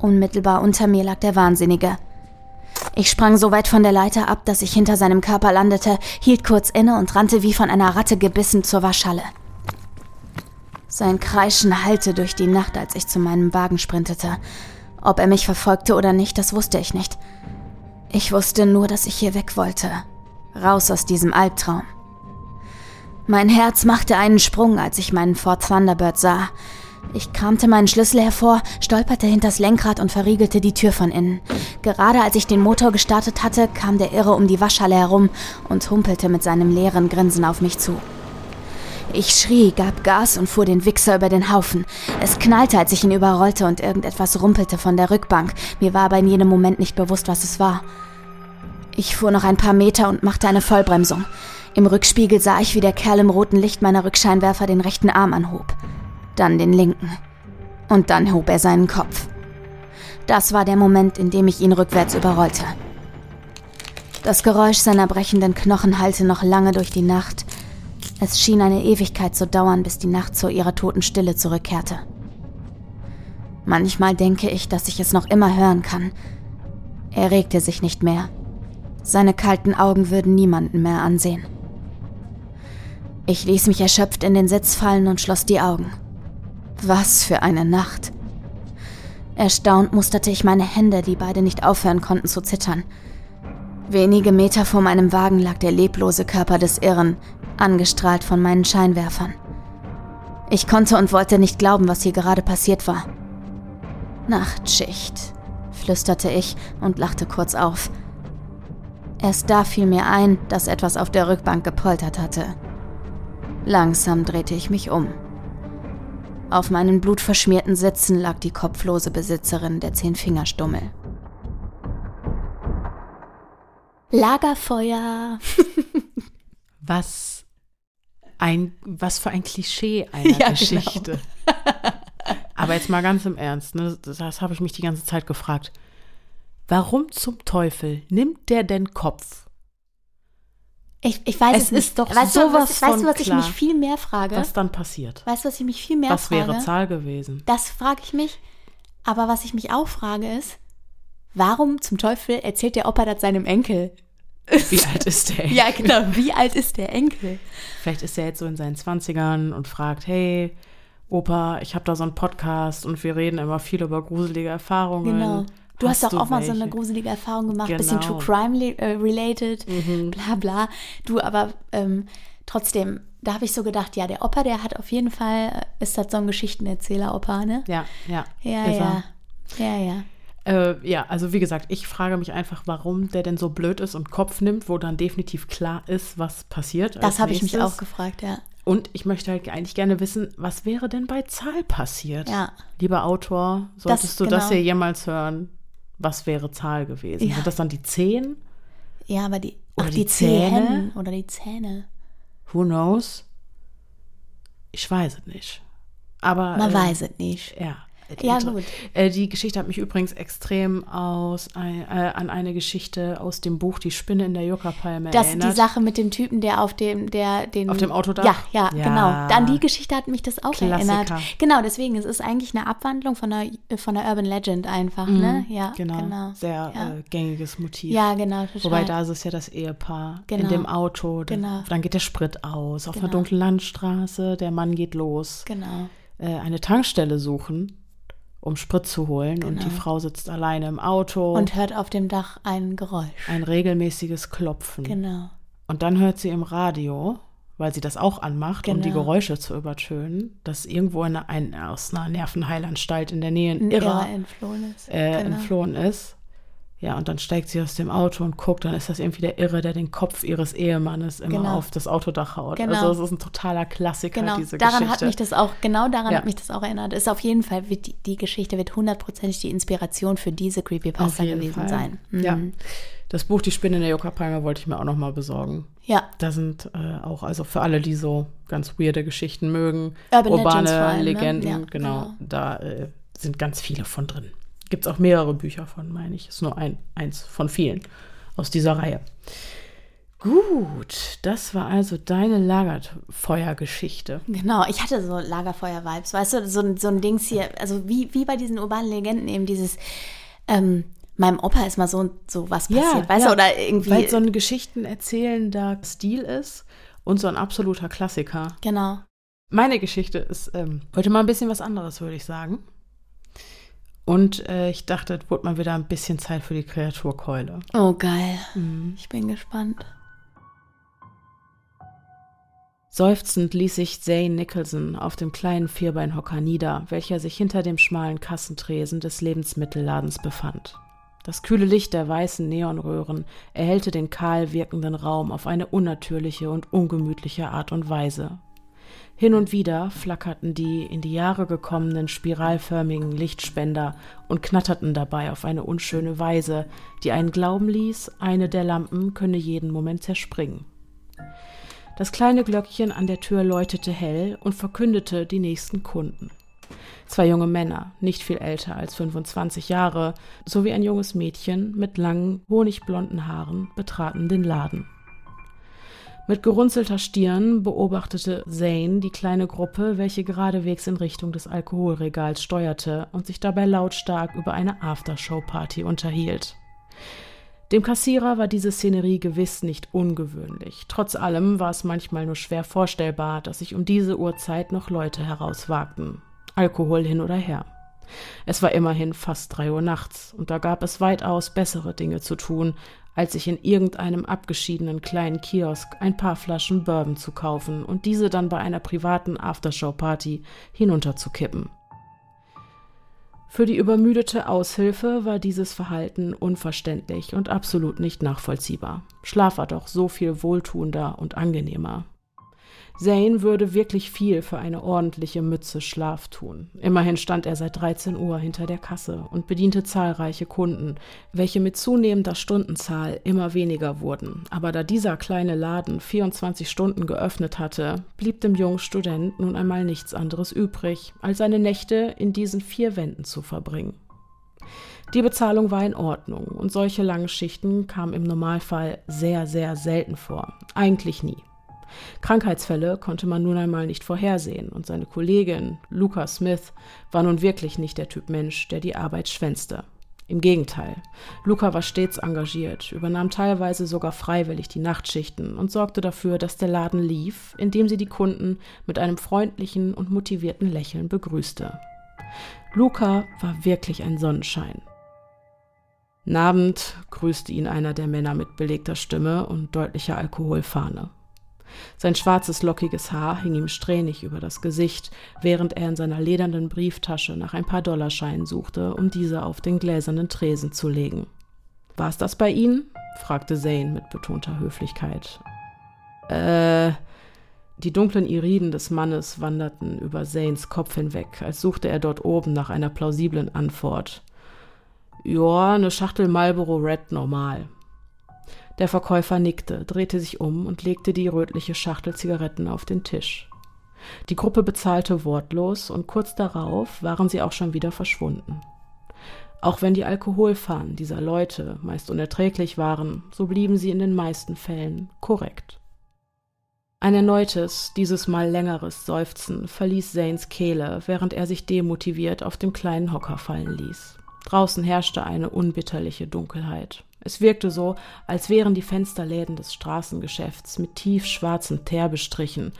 Unmittelbar unter mir lag der Wahnsinnige. Ich sprang so weit von der Leiter ab, dass ich hinter seinem Körper landete, hielt kurz inne und rannte wie von einer Ratte gebissen zur Waschhalle. Sein Kreischen hallte durch die Nacht, als ich zu meinem Wagen sprintete. Ob er mich verfolgte oder nicht, das wusste ich nicht. Ich wusste nur, dass ich hier weg wollte. Raus aus diesem Albtraum. Mein Herz machte einen Sprung, als ich meinen Ford Thunderbird sah. Ich kramte meinen Schlüssel hervor, stolperte hinters Lenkrad und verriegelte die Tür von innen. Gerade als ich den Motor gestartet hatte, kam der Irre um die Waschhalle herum und humpelte mit seinem leeren Grinsen auf mich zu. Ich schrie, gab Gas und fuhr den Wichser über den Haufen. Es knallte, als ich ihn überrollte und irgendetwas rumpelte von der Rückbank. Mir war aber in jedem Moment nicht bewusst, was es war. Ich fuhr noch ein paar Meter und machte eine Vollbremsung. Im Rückspiegel sah ich, wie der Kerl im roten Licht meiner Rückscheinwerfer den rechten Arm anhob dann den linken. Und dann hob er seinen Kopf. Das war der Moment, in dem ich ihn rückwärts überrollte. Das Geräusch seiner brechenden Knochen hallte noch lange durch die Nacht. Es schien eine Ewigkeit zu dauern, bis die Nacht zu ihrer toten Stille zurückkehrte. Manchmal denke ich, dass ich es noch immer hören kann. Er regte sich nicht mehr. Seine kalten Augen würden niemanden mehr ansehen. Ich ließ mich erschöpft in den Sitz fallen und schloss die Augen. Was für eine Nacht. Erstaunt musterte ich meine Hände, die beide nicht aufhören konnten zu zittern. Wenige Meter vor meinem Wagen lag der leblose Körper des Irren, angestrahlt von meinen Scheinwerfern. Ich konnte und wollte nicht glauben, was hier gerade passiert war. Nachtschicht, flüsterte ich und lachte kurz auf. Erst da fiel mir ein, dass etwas auf der Rückbank gepoltert hatte. Langsam drehte ich mich um. Auf meinen blutverschmierten Sitzen lag die kopflose Besitzerin der Zehnfingerstummel. Lagerfeuer. was ein was für ein Klischee einer ja, genau. Geschichte. Genau. Aber jetzt mal ganz im Ernst, ne? das, das habe ich mich die ganze Zeit gefragt. Warum zum Teufel nimmt der denn Kopf? Ich, ich weiß es, es ist doch weißt sowas du, was, Weißt du, was ich mich viel mehr frage? Was dann passiert? Weißt du, was ich mich viel mehr was frage? Was wäre Zahl gewesen? Das frage ich mich. Aber was ich mich auch frage ist, warum zum Teufel erzählt der Opa das seinem Enkel? Wie alt ist der Enkel? ja, genau. Wie alt ist der Enkel? Vielleicht ist er jetzt so in seinen Zwanzigern und fragt, hey, Opa, ich habe da so einen Podcast und wir reden immer viel über gruselige Erfahrungen. Genau. Du hast, hast doch auch mal so eine gruselige Erfahrung gemacht, genau. bisschen True Crime äh, related, mhm. bla bla. Du, aber ähm, trotzdem, da habe ich so gedacht, ja, der Opa, der hat auf jeden Fall, äh, ist das so ein Geschichtenerzähler-Opa, ne? Ja, ja. Ja, ja. Ja, ja. Äh, ja, also wie gesagt, ich frage mich einfach, warum der denn so blöd ist und Kopf nimmt, wo dann definitiv klar ist, was passiert. Das habe ich mich auch gefragt, ja. Und ich möchte halt eigentlich gerne wissen, was wäre denn bei Zahl passiert? Ja. Lieber Autor, solltest du genau. das hier jemals hören? Was wäre Zahl gewesen? Ja. Sind das dann die Zehn? Ja, aber die, Oder ach, die die, Zähne Zähne? oder die Zähne. Who knows? Ich weiß es nicht. Aber Man äh, weiß es nicht. Ja. Ja, Die- gut. Äh, die Geschichte hat mich übrigens extrem aus, ein, äh, an eine Geschichte aus dem Buch Die Spinne in der Yucca-Palme Das erinnert. die Sache mit dem Typen, der auf dem, der den Auf dem Autodach? Ja, ja, Ja. genau. An die Geschichte hat mich das auch Klassiker. erinnert. Genau, deswegen es ist eigentlich eine Abwandlung von einer von der Urban Legend einfach, ne? Ja, genau, genau. sehr ja. äh, gängiges Motiv. ja, genau. Total. Wobei da ist es ja das Ehepaar in Genau. dem Auto. da- Genau. Dann geht der Sprit aus auf einer Genau. dunklen Landstraße. Der Mann geht los, Genau. äh, eine Tankstelle suchen, um Sprit zu holen. Und die Genau. Frau sitzt alleine im Auto. Und hört auf dem Dach ein Geräusch. ein regelmäßiges Klopfen. Genau. Und dann hört sie im Radio, weil sie das auch anmacht, um die Genau. Geräusche zu übertönen, dass irgendwo eine, ein, aus einer Nervenheilanstalt in der Nähe ein Ein Irrer Irrer entflohen ist. äh, genau. entflohen ist. Ja, und dann steigt sie aus dem Auto und guckt, dann ist das irgendwie der Irre, der den Kopf ihres Ehemannes immer Genau. auf das Autodach haut. Genau. Also es ist ein totaler Klassiker, Genau, diese daran Geschichte. hat mich das auch, genau daran Ja. hat mich das auch erinnert. Ist auf jeden Fall, wird die, die Geschichte wird hundertprozentig die Inspiration für diese Creepypasta gewesen Fall. sein. Mhm. Ja. Das Buch Die Spinne in der Yucca-Palme wollte ich mir auch noch mal besorgen. Ja, Da sind äh, auch, also für alle, die so ganz weirde Geschichten mögen, Urban urbane Legends allem, ne? Legenden, Ja, genau, genau. da äh, sind ganz viele von drin. Gibt es auch mehrere Bücher von, meine ich. Ist nur ein, eins von vielen aus dieser Reihe. Gut, das war also deine Lagerfeuergeschichte. Genau, ich hatte so Lagerfeuer-Vibes, weißt du, so, ein- so ein Dings hier, also wie, wie bei diesen urbanen Legenden eben dieses, ähm, meinem Opa ist mal so und so was passiert, weißt du, oder irgendwie, Weil so ein geschichtenerzählender Stil ist und so ein absoluter Klassiker. genau, Meine Geschichte ist ähm, heute mal ein bisschen was anderes, würde ich sagen. Und äh, ich dachte, es wurde mal wieder ein bisschen Zeit für die Kreaturkeule. oh geil, Mhm. ich bin gespannt. Seufzend ließ sich Zane Nicholson auf dem kleinen Vierbeinhocker nieder, welcher sich hinter dem schmalen Kassentresen des Lebensmittelladens befand. Das kühle Licht der weißen Neonröhren erhellte den kahl wirkenden Raum auf eine unnatürliche und ungemütliche Art und Weise. Hin und wieder flackerten die in die Jahre gekommenen spiralförmigen Lichtspender und knatterten dabei auf eine unschöne Weise, die einen glauben ließ, eine der Lampen könne jeden Moment zerspringen. Das kleine Glöckchen an der Tür läutete hell und verkündete die nächsten Kunden. Zwei junge Männer, nicht viel älter als 25 Jahre, sowie ein junges Mädchen mit langen, honigblonden Haaren betraten den Laden. Mit gerunzelter Stirn beobachtete Zane die kleine Gruppe, welche geradewegs in Richtung des Alkoholregals steuerte und sich dabei lautstark über eine Aftershow-Party unterhielt. Dem Kassierer war diese Szenerie gewiss nicht ungewöhnlich. Trotz allem war es manchmal nur schwer vorstellbar, dass sich um diese Uhrzeit noch Leute herauswagten. Alkohol hin oder her. Es war immerhin fast drei Uhr nachts, und da gab es weitaus bessere Dinge zu tun, als sich in irgendeinem abgeschiedenen kleinen Kiosk ein paar Flaschen Bourbon zu kaufen und diese dann bei einer privaten Aftershow-Party hinunterzukippen. Für die übermüdete Aushilfe war dieses Verhalten unverständlich und absolut nicht nachvollziehbar. Schlaf war doch so viel wohltuender und angenehmer. Zane würde wirklich viel für eine ordentliche Mütze Schlaf tun. Immerhin stand er seit 13 Uhr hinter der Kasse und bediente zahlreiche Kunden, welche mit zunehmender Stundenzahl immer weniger wurden. Aber da dieser kleine Laden 24 Stunden geöffnet hatte, blieb dem jungen Student nun einmal nichts anderes übrig, als seine Nächte in diesen vier Wänden zu verbringen. Die Bezahlung war in Ordnung und solche langen Schichten kamen im Normalfall sehr, sehr selten vor. Eigentlich nie. Krankheitsfälle konnte man nun einmal nicht vorhersehen und seine Kollegin Luca Smith war nun wirklich nicht der Typ Mensch, der die Arbeit schwänzte. Im Gegenteil, Luca war stets engagiert, übernahm teilweise sogar freiwillig die Nachtschichten und sorgte dafür, dass der Laden lief, indem sie die Kunden mit einem freundlichen und motivierten Lächeln begrüßte. Luca war wirklich ein Sonnenschein. Nabend grüßte ihn einer der Männer mit belegter Stimme und deutlicher Alkoholfahne. Sein schwarzes, lockiges Haar hing ihm strähnig über das Gesicht, während er in seiner ledernden Brieftasche nach ein paar Dollarscheinen suchte, um diese auf den gläsernen Tresen zu legen. War's das bei Ihnen? fragte Zane mit betonter Höflichkeit. Äh. Die dunklen Iriden des Mannes wanderten über Zanes Kopf hinweg, als suchte er dort oben nach einer plausiblen Antwort. Ja, eine Schachtel Marlboro Red normal. Der Verkäufer nickte, drehte sich um und legte die rötliche Schachtel Zigaretten auf den Tisch. Die Gruppe bezahlte wortlos und kurz darauf waren sie auch schon wieder verschwunden. Auch wenn die Alkoholfahnen dieser Leute meist unerträglich waren, so blieben sie in den meisten Fällen korrekt. Ein erneutes, dieses Mal längeres Seufzen verließ Zanes Kehle, während er sich demotiviert auf dem kleinen Hocker fallen ließ. Draußen herrschte eine unbitterliche Dunkelheit. Es wirkte so, als wären die Fensterläden des Straßengeschäfts mit tiefschwarzem Teer bestrichen,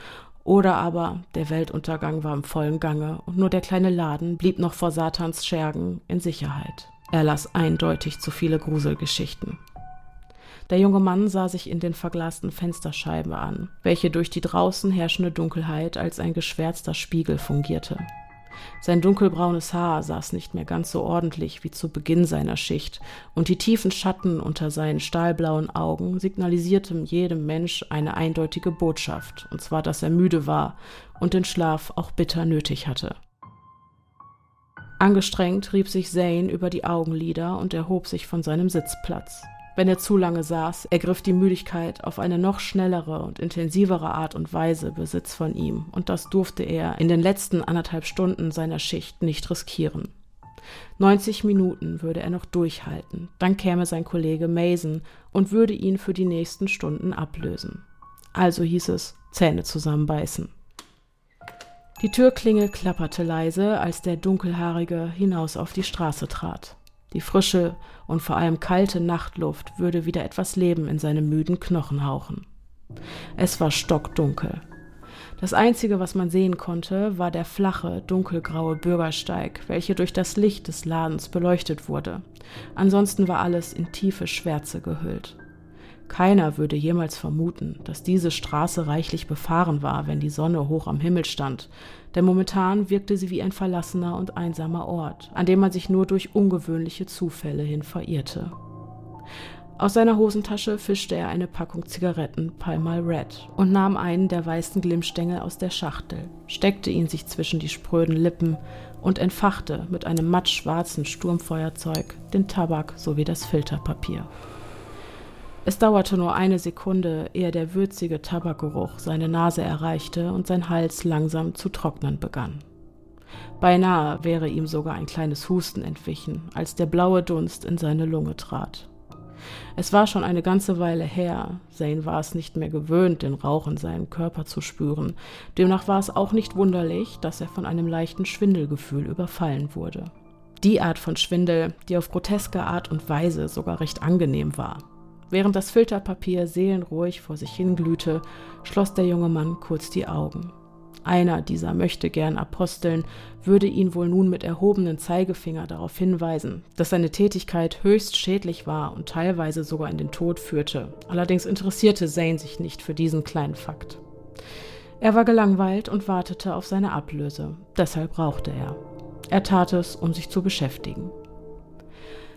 oder aber der Weltuntergang war im vollen Gange und nur der kleine Laden blieb noch vor Satans Schergen in Sicherheit. Er las eindeutig zu viele Gruselgeschichten. Der junge Mann sah sich in den verglasten Fensterscheiben an, welche durch die draußen herrschende Dunkelheit als ein geschwärzter Spiegel fungierte. Sein dunkelbraunes Haar saß nicht mehr ganz so ordentlich wie zu Beginn seiner Schicht, und die tiefen Schatten unter seinen stahlblauen Augen signalisierten jedem Mensch eine eindeutige Botschaft, und zwar, dass er müde war und den Schlaf auch bitter nötig hatte. Angestrengt rieb sich Zane über die Augenlider und erhob sich von seinem Sitzplatz. Wenn er zu lange saß, ergriff die Müdigkeit auf eine noch schnellere und intensivere Art und Weise Besitz von ihm, und das durfte er in den letzten anderthalb Stunden seiner Schicht nicht riskieren. 90 Minuten würde er noch durchhalten, dann käme sein Kollege Mason und würde ihn für die nächsten Stunden ablösen. Also hieß es Zähne zusammenbeißen. Die Türklingel klapperte leise, als der Dunkelhaarige hinaus auf die Straße trat. Die frische und vor allem kalte Nachtluft würde wieder etwas Leben in seine müden Knochen hauchen. Es war stockdunkel. Das Einzige, was man sehen konnte, war der flache, dunkelgraue Bürgersteig, welcher durch das Licht des Ladens beleuchtet wurde. Ansonsten war alles in tiefe Schwärze gehüllt. Keiner würde jemals vermuten, dass diese Straße reichlich befahren war, wenn die Sonne hoch am Himmel stand, denn momentan wirkte sie wie ein verlassener und einsamer Ort, an dem man sich nur durch ungewöhnliche Zufälle hin verirrte. Aus seiner Hosentasche fischte er eine Packung Zigaretten Palmal Red und nahm einen der weißen Glimmstängel aus der Schachtel, steckte ihn sich zwischen die spröden Lippen und entfachte mit einem mattschwarzen Sturmfeuerzeug den Tabak sowie das Filterpapier. Es dauerte nur eine Sekunde, ehe der würzige Tabakgeruch seine Nase erreichte und sein Hals langsam zu trocknen begann. Beinahe wäre ihm sogar ein kleines Husten entwichen, als der blaue Dunst in seine Lunge trat. Es war schon eine ganze Weile her, Zane war es nicht mehr gewöhnt, den Rauch in seinem Körper zu spüren, demnach war es auch nicht wunderlich, dass er von einem leichten Schwindelgefühl überfallen wurde. Die Art von Schwindel, die auf groteske Art und Weise sogar recht angenehm war. Während das Filterpapier seelenruhig vor sich hinglühte, schloss der junge Mann kurz die Augen. Einer dieser möchte gern Aposteln würde ihn wohl nun mit erhobenen Zeigefinger darauf hinweisen, dass seine Tätigkeit höchst schädlich war und teilweise sogar in den Tod führte. Allerdings interessierte Zane sich nicht für diesen kleinen Fakt. Er war gelangweilt und wartete auf seine Ablöse. Deshalb rauchte er. Er tat es, um sich zu beschäftigen.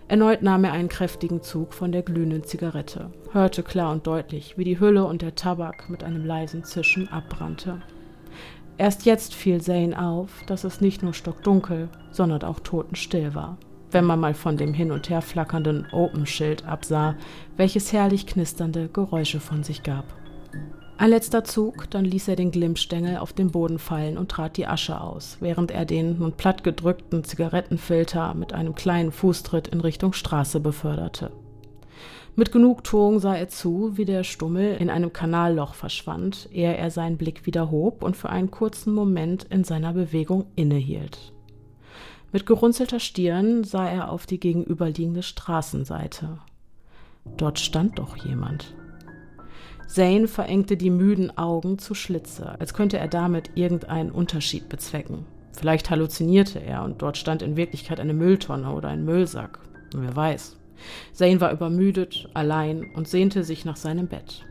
Erneut nahm er einen kräftigen Zug von der glühenden Zigarette, hörte klar und deutlich, wie die Hülle und der Tabak mit einem leisen Zischen abbrannte. Erst jetzt fiel Zane auf, dass es nicht nur stockdunkel, sondern auch totenstill war, wenn man mal von dem hin und her flackernden Open-Schild absah, welches herrlich knisternde Geräusche von sich gab. Ein letzter Zug, dann ließ er den Glimmstängel auf den Boden fallen und trat die Asche aus, während er den nun plattgedrückten Zigarettenfilter mit einem kleinen Fußtritt in Richtung Straße beförderte. Mit Genugtuung sah er zu, wie der Stummel in einem Kanalloch verschwand, ehe er seinen Blick wieder hob und für einen kurzen Moment in seiner Bewegung innehielt. Mit gerunzelter Stirn sah er auf die gegenüberliegende Straßenseite. Dort stand doch jemand. Zane verengte die müden Augen zu Schlitze, als könnte er damit irgendeinen Unterschied bezwecken. Vielleicht halluzinierte er und dort stand in Wirklichkeit eine Mülltonne oder ein Müllsack. Wer weiß. Zane war übermüdet, allein und sehnte sich nach seinem Bett.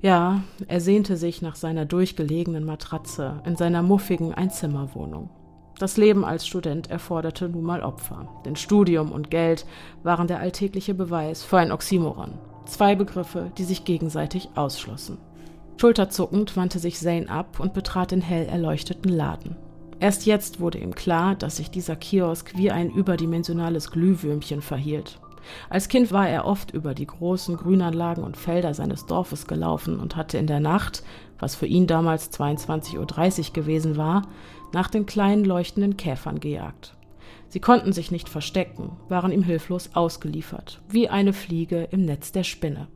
Ja, er sehnte sich nach seiner durchgelegenen Matratze in seiner muffigen Einzimmerwohnung. Das Leben als Student erforderte nun mal Opfer, denn Studium und Geld waren der alltägliche Beweis für ein Oxymoron. Zwei Begriffe, die sich gegenseitig ausschlossen. Schulterzuckend wandte sich Zane ab und betrat den hell erleuchteten Laden. Erst jetzt wurde ihm klar, dass sich dieser Kiosk wie ein überdimensionales Glühwürmchen verhielt. Als Kind war er oft über die großen Grünanlagen und Felder seines Dorfes gelaufen und hatte in der Nacht, was für ihn damals 22.30 Uhr gewesen war, nach den kleinen leuchtenden Käfern gejagt. Sie konnten sich nicht verstecken, waren ihm hilflos ausgeliefert, wie eine Fliege im Netz der Spinne.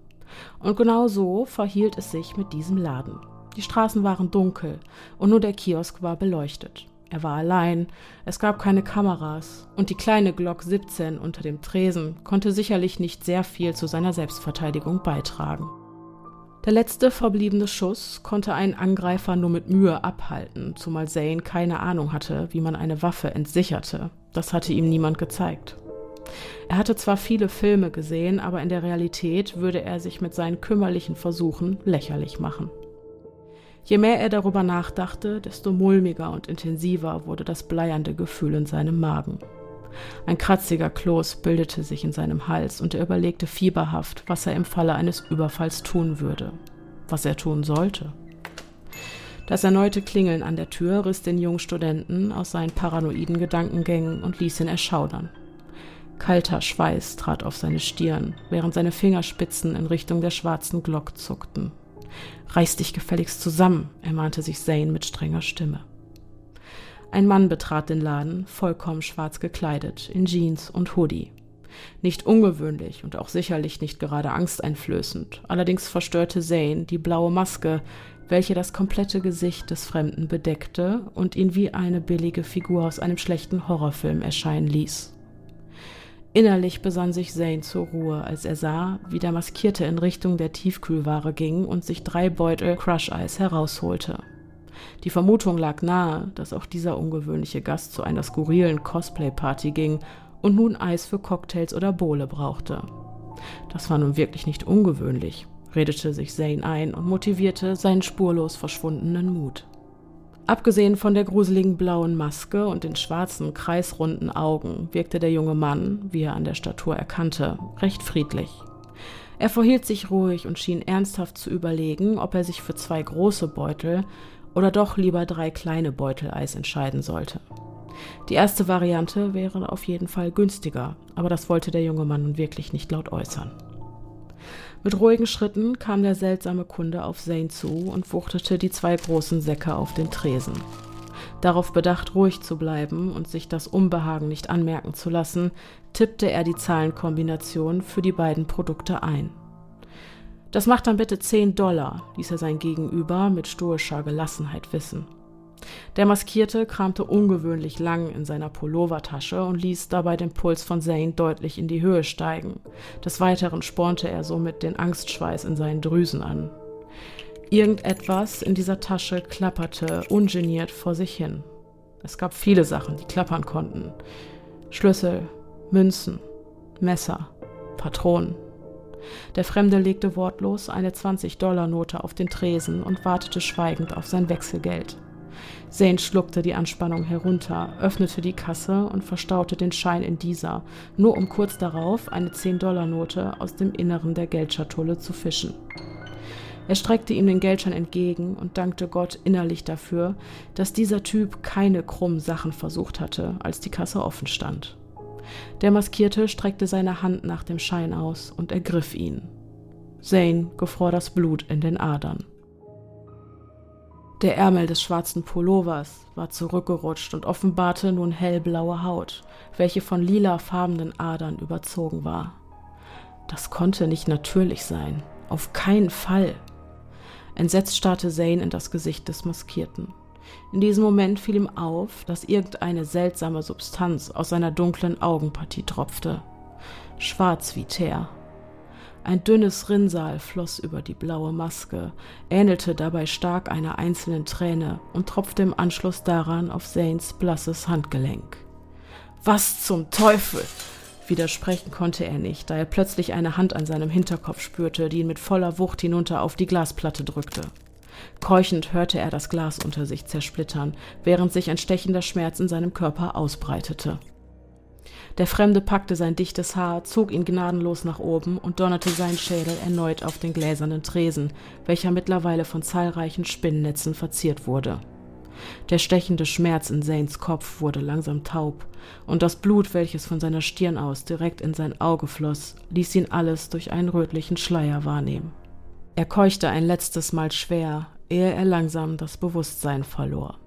Und genau so verhielt es sich mit diesem Laden. Die Straßen waren dunkel und nur der Kiosk war beleuchtet. Er war allein, es gab keine Kameras und die kleine Glock 17 unter dem Tresen konnte sicherlich nicht sehr viel zu seiner Selbstverteidigung beitragen. Der letzte verbliebene Schuss konnte einen Angreifer nur mit Mühe abhalten, zumal Zane keine Ahnung hatte, wie man eine Waffe entsicherte. Das hatte ihm niemand gezeigt. Er hatte zwar viele Filme gesehen, aber in der Realität würde er sich mit seinen kümmerlichen Versuchen lächerlich machen. Je mehr er darüber nachdachte, desto mulmiger und intensiver wurde das bleiernde Gefühl in seinem Magen. Ein kratziger Kloß bildete sich in seinem Hals und er überlegte fieberhaft, was er im Falle eines Überfalls tun würde, was er tun sollte. Das erneute Klingeln an der Tür riss den jungen Studenten aus seinen paranoiden Gedankengängen und ließ ihn erschaudern. Kalter Schweiß trat auf seine Stirn, während seine Fingerspitzen in Richtung der schwarzen Glock zuckten. Reiß dich gefälligst zusammen, ermahnte sich Zane mit strenger Stimme. Ein Mann betrat den Laden, vollkommen schwarz gekleidet, in Jeans und Hoodie. Nicht ungewöhnlich und auch sicherlich nicht gerade angsteinflößend, allerdings verstörte Zane die blaue Maske, welche das komplette Gesicht des Fremden bedeckte und ihn wie eine billige Figur aus einem schlechten Horrorfilm erscheinen ließ. Innerlich besann sich Zane zur Ruhe, als er sah, wie der Maskierte in Richtung der Tiefkühlware ging und sich drei Beutel Crush Eis herausholte. Die Vermutung lag nahe, dass auch dieser ungewöhnliche Gast zu einer skurrilen Cosplay-Party ging und nun Eis für Cocktails oder Bowle brauchte. Das war nun wirklich nicht ungewöhnlich, redete sich Zane ein und motivierte seinen spurlos verschwundenen Mut. Abgesehen von der gruseligen blauen Maske und den schwarzen, kreisrunden Augen wirkte der junge Mann, wie er an der Statur erkannte, recht friedlich. Er verhielt sich ruhig und schien ernsthaft zu überlegen, ob er sich für zwei große Beutel oder doch lieber drei kleine Beutel Eis entscheiden sollte. Die erste Variante wäre auf jeden Fall günstiger, aber das wollte der junge Mann nun wirklich nicht laut äußern. Mit ruhigen Schritten kam der seltsame Kunde auf Zane zu und wuchtete die zwei großen Säcke auf den Tresen. Darauf bedacht, ruhig zu bleiben und sich das Unbehagen nicht anmerken zu lassen, tippte er die Zahlenkombination für die beiden Produkte ein. Das macht dann bitte 10 Dollar, ließ er sein Gegenüber mit stoischer Gelassenheit wissen. Der Maskierte kramte ungewöhnlich lang in seiner Pullovertasche und ließ dabei den Puls von Zane deutlich in die Höhe steigen. Des Weiteren spornte er somit den Angstschweiß in seinen Drüsen an. Irgendetwas in dieser Tasche klapperte ungeniert vor sich hin. Es gab viele Sachen, die klappern konnten. Schlüssel, Münzen, Messer, Patronen. Der Fremde legte wortlos eine 20-Dollar-Note auf den Tresen und wartete schweigend auf sein Wechselgeld. Zane schluckte die Anspannung herunter, öffnete die Kasse und verstaute den Schein in dieser, nur um kurz darauf eine 10-Dollar-Note aus dem Inneren der Geldschatulle zu fischen. Er streckte ihm den Geldschein entgegen und dankte Gott innerlich dafür, dass dieser Typ keine krummen Sachen versucht hatte, als die Kasse offen stand. Der Maskierte streckte seine Hand nach dem Schein aus und ergriff ihn. Zane gefror das Blut in den Adern. Der Ärmel des schwarzen Pullovers war zurückgerutscht und offenbarte nun hellblaue Haut, welche von lilafarbenen Adern überzogen war. Das konnte nicht natürlich sein. Auf keinen Fall. Entsetzt starrte Zane in das Gesicht des Maskierten. In diesem Moment fiel ihm auf, dass irgendeine seltsame Substanz aus seiner dunklen Augenpartie tropfte. Schwarz wie Teer. Ein dünnes Rinnsal floss über die blaue Maske, ähnelte dabei stark einer einzelnen Träne und tropfte im Anschluss daran auf Zanes blasses Handgelenk. Was zum Teufel? Widersprechen konnte er nicht, da er plötzlich eine Hand an seinem Hinterkopf spürte, die ihn mit voller Wucht hinunter auf die Glasplatte drückte. Keuchend hörte er das Glas unter sich zersplittern, während sich ein stechender Schmerz in seinem Körper ausbreitete. Der Fremde packte sein dichtes Haar, zog ihn gnadenlos nach oben und donnerte seinen Schädel erneut auf den gläsernen Tresen, welcher mittlerweile von zahlreichen Spinnnetzen verziert wurde. Der stechende Schmerz in Zanes Kopf wurde langsam taub, und das Blut, welches von seiner Stirn aus direkt in sein Auge floss, ließ ihn alles durch einen rötlichen Schleier wahrnehmen. Er keuchte ein letztes Mal schwer, ehe er langsam das Bewusstsein verlor.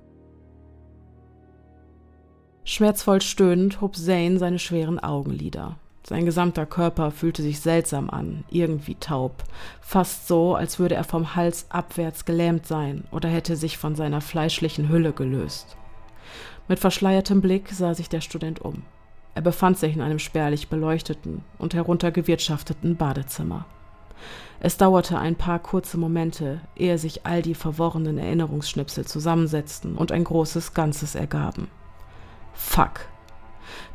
Schmerzvoll stöhnend hob Zane seine schweren Augenlider. Sein gesamter Körper fühlte sich seltsam an, irgendwie taub, fast so, als würde er vom Hals abwärts gelähmt sein oder hätte sich von seiner fleischlichen Hülle gelöst. Mit verschleiertem Blick sah sich der Student um. Er befand sich in einem spärlich beleuchteten und heruntergewirtschafteten Badezimmer. Es dauerte ein paar kurze Momente, ehe sich all die verworrenen Erinnerungsschnipsel zusammensetzten und ein großes Ganzes ergaben. Fuck.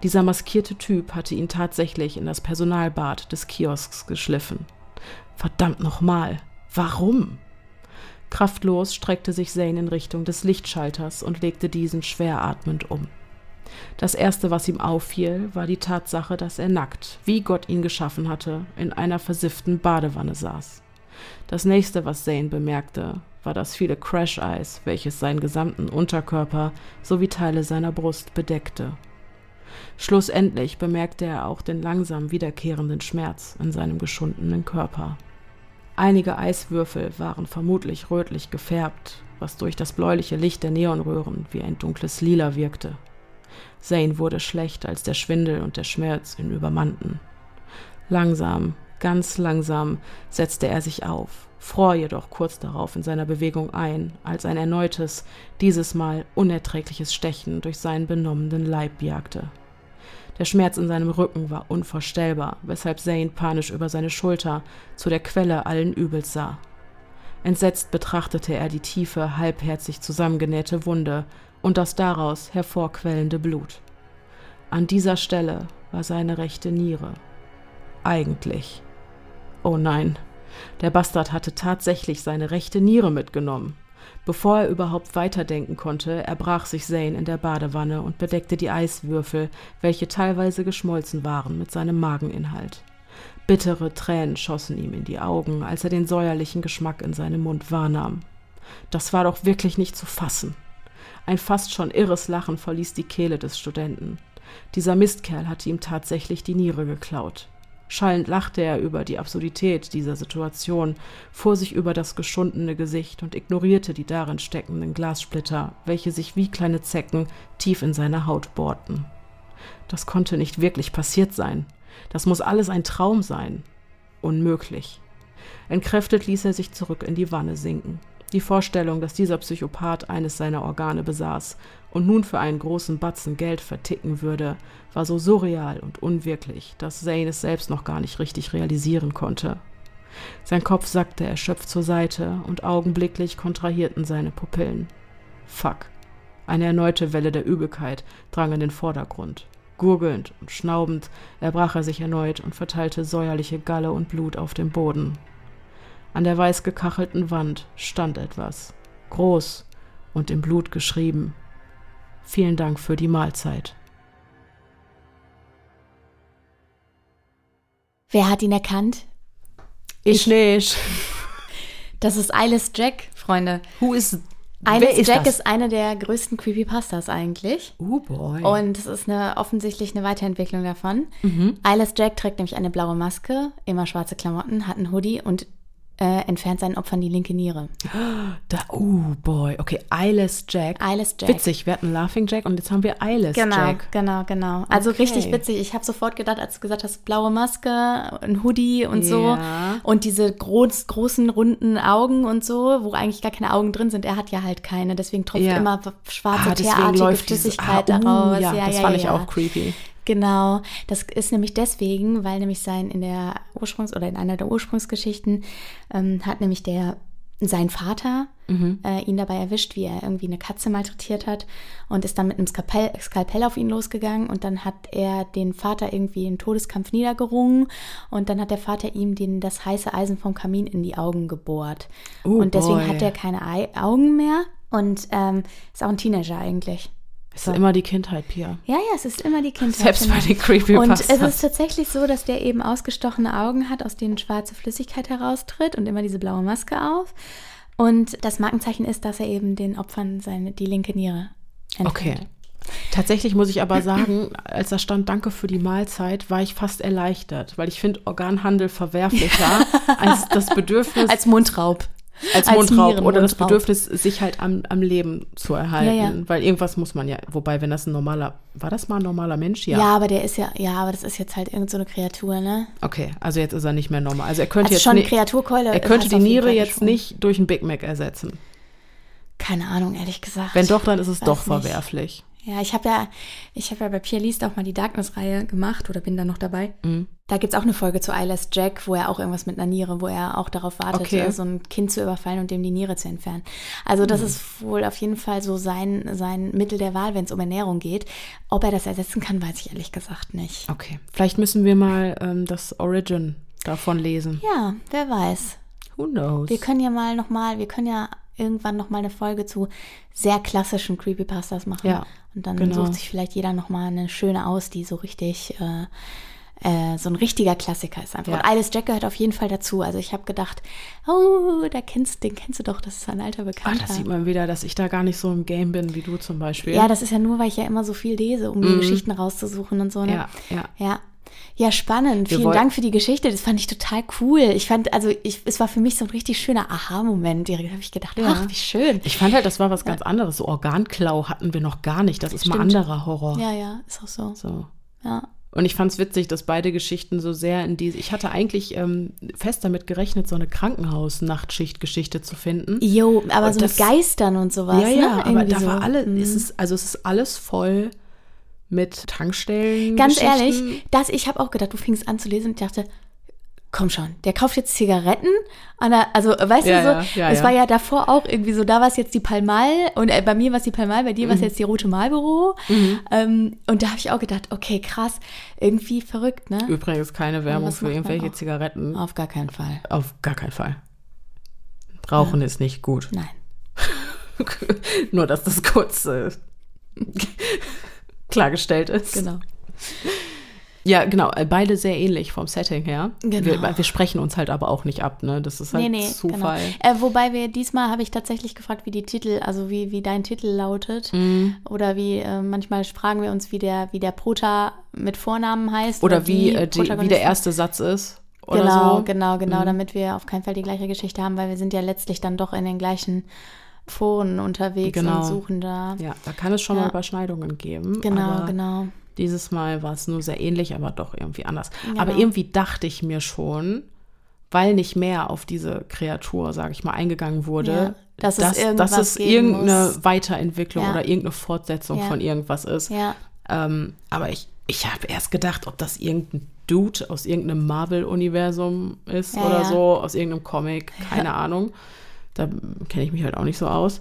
Dieser maskierte Typ hatte ihn tatsächlich in das Personalbad des Kiosks geschliffen. Verdammt nochmal. Warum? Kraftlos streckte sich Zane in Richtung des Lichtschalters und legte diesen schwer atmend um. Das erste, was ihm auffiel, war die Tatsache, dass er nackt, wie Gott ihn geschaffen hatte, in einer versifften Badewanne saß. Das nächste, was Zane bemerkte, war das viele Crash-Eis, welches seinen gesamten Unterkörper sowie Teile seiner Brust bedeckte. Schlussendlich bemerkte er auch den langsam wiederkehrenden Schmerz in seinem geschundenen Körper. Einige Eiswürfel waren vermutlich rötlich gefärbt, was durch das bläuliche Licht der Neonröhren wie ein dunkles Lila wirkte. Zane wurde schlecht, als der Schwindel und der Schmerz ihn übermannten. Langsam, ganz langsam setzte er sich auf, fror jedoch kurz darauf in seiner Bewegung ein, als ein erneutes, dieses Mal unerträgliches Stechen durch seinen benommenen Leib jagte. Der Schmerz in seinem Rücken war unvorstellbar, weshalb Zane panisch über seine Schulter zu der Quelle allen Übels sah. Entsetzt betrachtete er die tiefe, halbherzig zusammengenähte Wunde und das daraus hervorquellende Blut. An dieser Stelle war seine rechte Niere. Eigentlich. Oh nein, der Bastard hatte tatsächlich seine rechte Niere mitgenommen. Bevor er überhaupt weiterdenken konnte, erbrach sich Zane in der Badewanne und bedeckte die Eiswürfel, welche teilweise geschmolzen waren, mit seinem Mageninhalt. Bittere Tränen schossen ihm in die Augen, als er den säuerlichen Geschmack in seinem Mund wahrnahm. Das war doch wirklich nicht zu fassen. Ein fast schon irres Lachen verließ die Kehle des Studenten. Dieser Mistkerl hatte ihm tatsächlich die Niere geklaut. Schallend lachte er über die Absurdität dieser Situation, fuhr sich über das geschundene Gesicht und ignorierte die darin steckenden Glassplitter, welche sich wie kleine Zecken tief in seine Haut bohrten. Das konnte nicht wirklich passiert sein. Das muss alles ein Traum sein. Unmöglich. Entkräftet ließ er sich zurück in die Wanne sinken. Die Vorstellung, dass dieser Psychopath eines seiner Organe besaß und nun für einen großen Batzen Geld verticken würde, war so surreal und unwirklich, dass Zane es selbst noch gar nicht richtig realisieren konnte. Sein Kopf sackte erschöpft zur Seite und augenblicklich kontrahierten seine Pupillen. Fuck. Eine erneute Welle der Übelkeit drang in den Vordergrund. Gurgelnd und schnaubend erbrach er sich erneut und verteilte säuerliche Galle und Blut auf dem Boden. An der weiß gekachelten Wand stand etwas, groß und im Blut geschrieben. Vielen Dank für die Mahlzeit. Wer hat ihn erkannt? Ich, ich nicht. Das ist Alice Jack, Freunde. Who is Alice ist Jack das? ist eine der größten Creepypastas eigentlich. Oh boy. Und es ist eine, offensichtlich eine Weiterentwicklung davon. Mhm. Alice Jack trägt nämlich eine blaue Maske, immer schwarze Klamotten, hat einen Hoodie und äh, entfernt seinen Opfern die linke Niere. Da, oh boy, okay, Eyeless Jack. Eyeless Jack. Witzig, wir hatten Laughing Jack und jetzt haben wir Eyeless genau, Jack. Genau, genau, genau. Also okay. richtig witzig. Ich habe sofort gedacht, als du gesagt hast, blaue Maske, ein Hoodie und ja. so und diese groß, großen runden Augen und so, wo eigentlich gar keine Augen drin sind. Er hat ja halt keine, deswegen tropft ja. immer schwarze ah, teerartige Flüssigkeit diese, ah, uh, daraus. Ja, ja, das fand ich auch creepy. Genau, das ist nämlich deswegen, weil nämlich sein in der Ursprungs- oder in einer der Ursprungsgeschichten ähm, hat nämlich der sein Vater Mhm. äh, ihn dabei erwischt, wie er irgendwie eine Katze malträtiert hat und ist dann mit einem Skalpell, Skalpell auf ihn losgegangen und dann hat er den Vater irgendwie im Todeskampf niedergerungen und dann hat der Vater ihm den, das heiße Eisen vom Kamin in die Augen gebohrt. Oh und deswegen boy. hat er keine Ei Augen mehr und ähm, ist auch ein Teenager eigentlich. Es ist immer die Kindheit, Pia. Ja, ja, es ist immer die Kindheit. Selbst bei den Creepypastas. Und es ist tatsächlich so, dass der eben ausgestochene Augen hat, aus denen schwarze Flüssigkeit heraustritt und immer diese blaue Maske auf. Und das Markenzeichen ist, dass er eben den Opfern seine, die linke Niere entfernt. Okay. Tatsächlich muss ich aber sagen, als da stand Danke für die Mahlzeit, war ich fast erleichtert, weil ich finde Organhandel verwerflicher als das Bedürfnis, Als Mundraub. Als als Mundraub oder das. Bedürfnis, sich halt am, am Leben zu erhalten. Ja, ja. Weil irgendwas muss man ja, wobei, wenn das ein normaler, war das mal ein normaler Mensch? Ja. aber der ist ja, ja, aber das ist jetzt halt irgend so eine Kreatur, ne? Okay, also jetzt ist er nicht mehr normal. Also er könnte Also jetzt schon nicht, Kreaturkeule. er könnte die Niere jetzt geschwungen. nicht durch einen Big Mac ersetzen. Keine Ahnung, ehrlich gesagt. Wenn doch, dann ist es doch nicht. verwerflich. Ja, ich habe ja, ich habe ja bei Pierre Liest auch mal die Darkness-Reihe gemacht oder bin da noch dabei. Mhm. Da gibt's auch eine Folge zu Eyeless Jack, wo er auch irgendwas mit einer Niere, wo er auch darauf wartet, Okay. so ein Kind zu überfallen und dem die Niere zu entfernen. Also das Mhm. ist wohl auf jeden Fall so sein, sein Mittel der Wahl, wenn es um Ernährung geht. Ob er das ersetzen kann, weiß ich ehrlich gesagt nicht. Okay, vielleicht müssen wir mal ähm, das Origin davon lesen. Ja, wer weiß. Who knows? Wir können ja mal nochmal, wir können ja irgendwann nochmal eine Folge zu sehr klassischen Creepypastas machen. Ja, Und dann genau. sucht sich vielleicht jeder nochmal eine schöne aus, die so richtig, äh, äh, so ein richtiger Klassiker ist einfach. Ja. Und Alice Jack gehört auf jeden Fall dazu. Also ich habe gedacht, oh, da kennst, den kennst du doch, das ist ein alter Ach, Bekannter. das sieht man wieder, dass ich da gar nicht so im Game bin wie du zum Beispiel. ja, das ist ja nur, weil ich ja immer so viel lese, um die Geschichten rauszusuchen und so. Ne? Mhm. ja, ja. Ja. Ja, spannend. Wir Vielen Dank für die Geschichte. Das fand ich total cool. Ich fand, also ich, es war für mich so ein richtig schöner Aha-Moment. Da habe ich gedacht, Ja. ach, wie schön. Ich fand halt, das war was ganz anderes. So Organklau hatten wir noch gar nicht. Das ist mal Stimmt. anderer Horror. Ja, ja, ist auch so. So. Ja. Und ich fand es witzig, dass beide Geschichten so sehr in diese. Ich hatte eigentlich ähm, fest damit gerechnet, so eine Krankenhaus-Nachtschicht-Geschichte zu finden. Jo, aber Und so das- mit Geistern und sowas. ja, ja, ne? aber da so. war alle, Mhm. es ist, also es ist alles voll mit Tankstellen. Ganz ehrlich, das, ich habe auch gedacht, du fingst an zu lesen und ich dachte, komm schon, der kauft jetzt Zigaretten. Der, also, weißt Ja, du so, ja, ja, es war ja davor auch irgendwie so, da war es jetzt die Palmal und äh, bei mir war es die Palmal, bei dir war es Mhm. jetzt die Rote Marlboro. Ähm, und da habe ich auch gedacht, okay, krass, irgendwie verrückt, ne? Übrigens keine Werbung was für irgendwelche? Zigaretten. Auf gar keinen Fall. Auf gar keinen Fall. Rauchen ist nicht gut. Nein. Nur, dass das kurz äh, klargestellt ist. Genau. Ja, genau. äh, Beide sehr ähnlich vom Setting her. Genau. Wir, wir sprechen uns halt aber auch nicht ab, ne? Das ist halt Nee, nee, Zufall. genau. Äh, wobei wir diesmal habe ich tatsächlich gefragt, wie die Titel, also wie, wie dein Titel lautet. Mhm. Oder wie, äh, manchmal fragen wir uns, wie der, wie der Prota mit Vornamen heißt. Oder wie, äh, die, wie Protagonisten. der erste Satz ist. Oder Genau, so. genau, genau, Mhm. damit wir auf keinen Fall die gleiche Geschichte haben, weil wir sind ja letztlich dann doch in den gleichen Foren unterwegs Genau. und suchen da. Ja, da kann es schon Ja. mal Überschneidungen geben. Genau, genau. Dieses Mal war es nur sehr ähnlich, aber doch irgendwie anders. Genau. Aber irgendwie dachte ich mir schon, weil nicht mehr auf diese Kreatur, sage ich mal, eingegangen wurde, Ja, dass es dass, irgendwas dass es irgendeine muss. Weiterentwicklung Ja. oder irgendeine Fortsetzung Ja. von irgendwas ist. Ähm, aber ich, ich habe erst gedacht, ob das irgendein Dude aus irgendeinem Marvel-Universum ist oder so, aus irgendeinem Comic, keine Ahnung. Da kenne ich mich halt auch nicht so aus.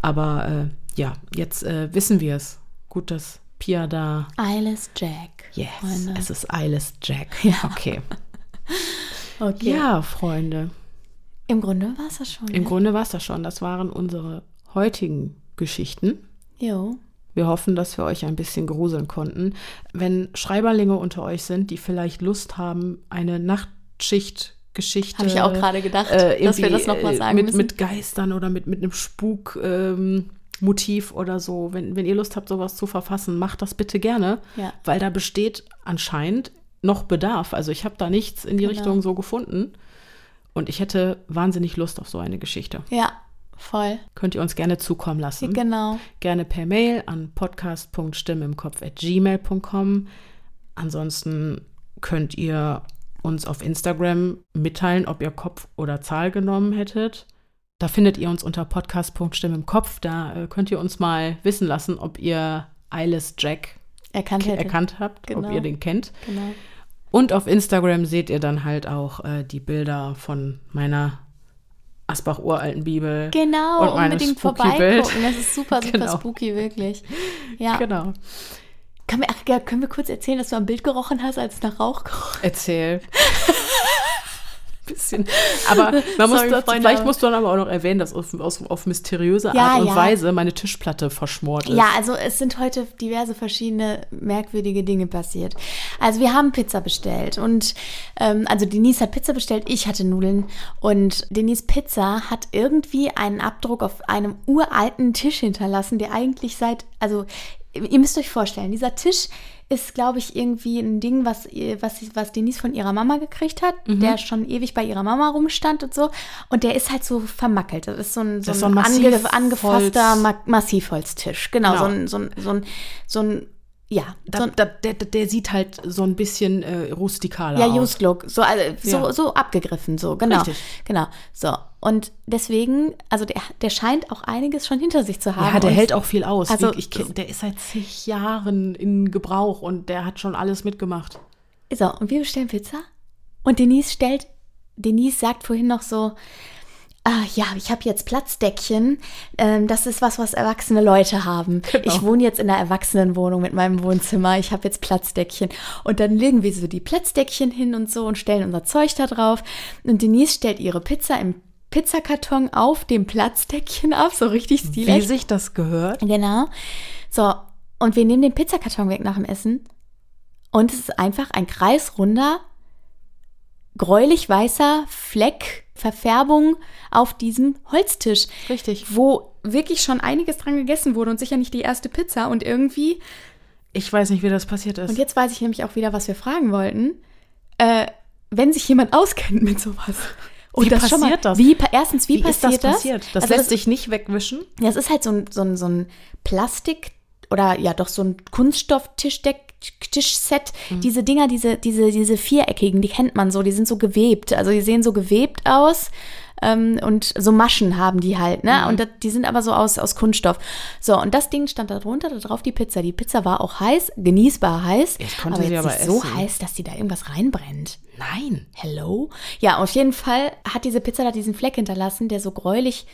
Aber äh, ja, jetzt äh, wissen wir es. Gut, dass Pia da. Eyeless Jack. Yes, Freunde. es ist Eyeless Jack. Ja. Okay. Okay. Ja, Freunde. Im Grunde war es das schon. Im ne? Grunde war es das schon. Das waren unsere heutigen Geschichten. Jo. Wir hoffen, dass wir euch ein bisschen gruseln konnten. Wenn Schreiberlinge unter euch sind, die vielleicht Lust haben, eine Nachtschichtgeschichte. Habe ich auch gerade gedacht, äh, dass wir das nochmal äh, sagen mit, müssen. mit Geistern oder mit, mit einem Spuk. Ähm, Motiv oder so, wenn, wenn ihr Lust habt, sowas zu verfassen, macht das bitte gerne, Ja. weil da besteht anscheinend noch Bedarf. Also ich habe da nichts in die Genau. Richtung so gefunden und ich hätte wahnsinnig Lust auf so eine Geschichte. Ja, voll. Könnt ihr uns gerne zukommen lassen Genau. gerne per Mail an podcast.stimmimkopf.gmail.com. Ansonsten könnt ihr uns auf Instagram mitteilen, ob ihr Kopf oder Zahl genommen hättet. Da findet ihr uns unter podcast.stimmimkopf. Da äh, könnt ihr uns mal wissen lassen, ob ihr Eyeless Jack Erkannt erkannt habt, Genau. ob ihr den kennt. Genau. Und auf Instagram seht ihr dann halt auch äh, die Bilder von meiner Asbach-uralten Bibel. Genau, und unbedingt Spooky-Bild. vorbeigucken. Das ist super, super Genau. spooky, wirklich. Ja. Genau. Können, wir, ach, können wir kurz erzählen, dass du am Bild gerochen hast, als es nach Rauch gerochen Erzähl. Bisschen. Aber man muss Sorry, dazu, vielleicht aber- musst du dann aber auch noch erwähnen, dass auf, auf, auf mysteriöse Ja, Art und ja. Weise meine Tischplatte verschmort ist. Ja, also es sind heute diverse verschiedene merkwürdige Dinge passiert. Also wir haben Pizza bestellt und ähm, also Denise hat Pizza bestellt, ich hatte Nudeln und Denise Pizza hat irgendwie einen Abdruck auf einem uralten Tisch hinterlassen, der eigentlich seit, also ihr müsst euch vorstellen, dieser Tisch ist, glaube ich, irgendwie ein Ding, was, was, was Denise von ihrer Mama gekriegt hat, Mhm. der schon ewig bei ihrer Mama rumstand und so. Und der ist halt so vermackelt. Das ist so ein, so ein, so ein ange, Massivholz- angefasster Ma Massivholztisch. Genau, Genau. so ein, so ein, so ein, so ein ja, so Da, ein, da, der, der sieht halt so ein bisschen äh, rustikaler ja, aus. Used Look, so, also, so, Ja. so abgegriffen, so, genau. Richtig. Genau, so. Und deswegen, also der, der scheint auch einiges schon hinter sich zu haben. Ja, der hält auch viel aus. Also- ich, kenn- der ist seit zig Jahren in Gebrauch und der hat schon alles mitgemacht. So, und wir bestellen Pizza. Und Denise stellt, Denise sagt vorhin noch so, ah, ja, ich habe jetzt Platzdeckchen. Ähm, das ist was, was erwachsene Leute haben. Genau. Ich wohne jetzt in einer Erwachsenenwohnung mit meinem Wohnzimmer. Ich habe jetzt Platzdeckchen. Und dann legen wir so die Platzdeckchen hin und so und stellen unser Zeug da drauf. Und Denise stellt ihre Pizza im Pizzakarton auf dem Platzdeckchen ab, so richtig Wie stilecht. sich das gehört. Genau. So, und wir nehmen den Pizzakarton weg nach dem Essen. Und es ist einfach ein kreisrunder, gräulich weißer Fleck, Verfärbung auf diesem Holztisch. Richtig. Wo wirklich schon einiges dran gegessen wurde und sicher nicht die erste Pizza. Und irgendwie, Ich weiß nicht, wie das passiert ist. und jetzt weiß ich nämlich auch wieder, was wir fragen wollten. Äh, wenn sich jemand auskennt mit sowas. Und Wie das schon mal, passiert das? Wie, erstens, wie, wie ist passiert das passiert? Das Also lässt sich nicht wegwischen. Ja, es ist halt so ein, so ein, so ein Plastik oder ja doch so ein Kunststoff-Tischdeck. Tischset, diese Dinger, diese, diese, diese viereckigen, die kennt man so, die sind so gewebt. Also die sehen so gewebt aus ähm, und so Maschen haben die halt, ne? Und das, die sind aber so aus, aus Kunststoff. So, und das Ding stand da drunter, da drauf die Pizza. Die Pizza war auch heiß, genießbar heiß, Ich konnte aber sie jetzt aber nicht so essen. heiß, dass die da irgendwas reinbrennt. Nein. Hello? Ja, auf jeden Fall hat diese Pizza da diesen Fleck hinterlassen, der so gräulich,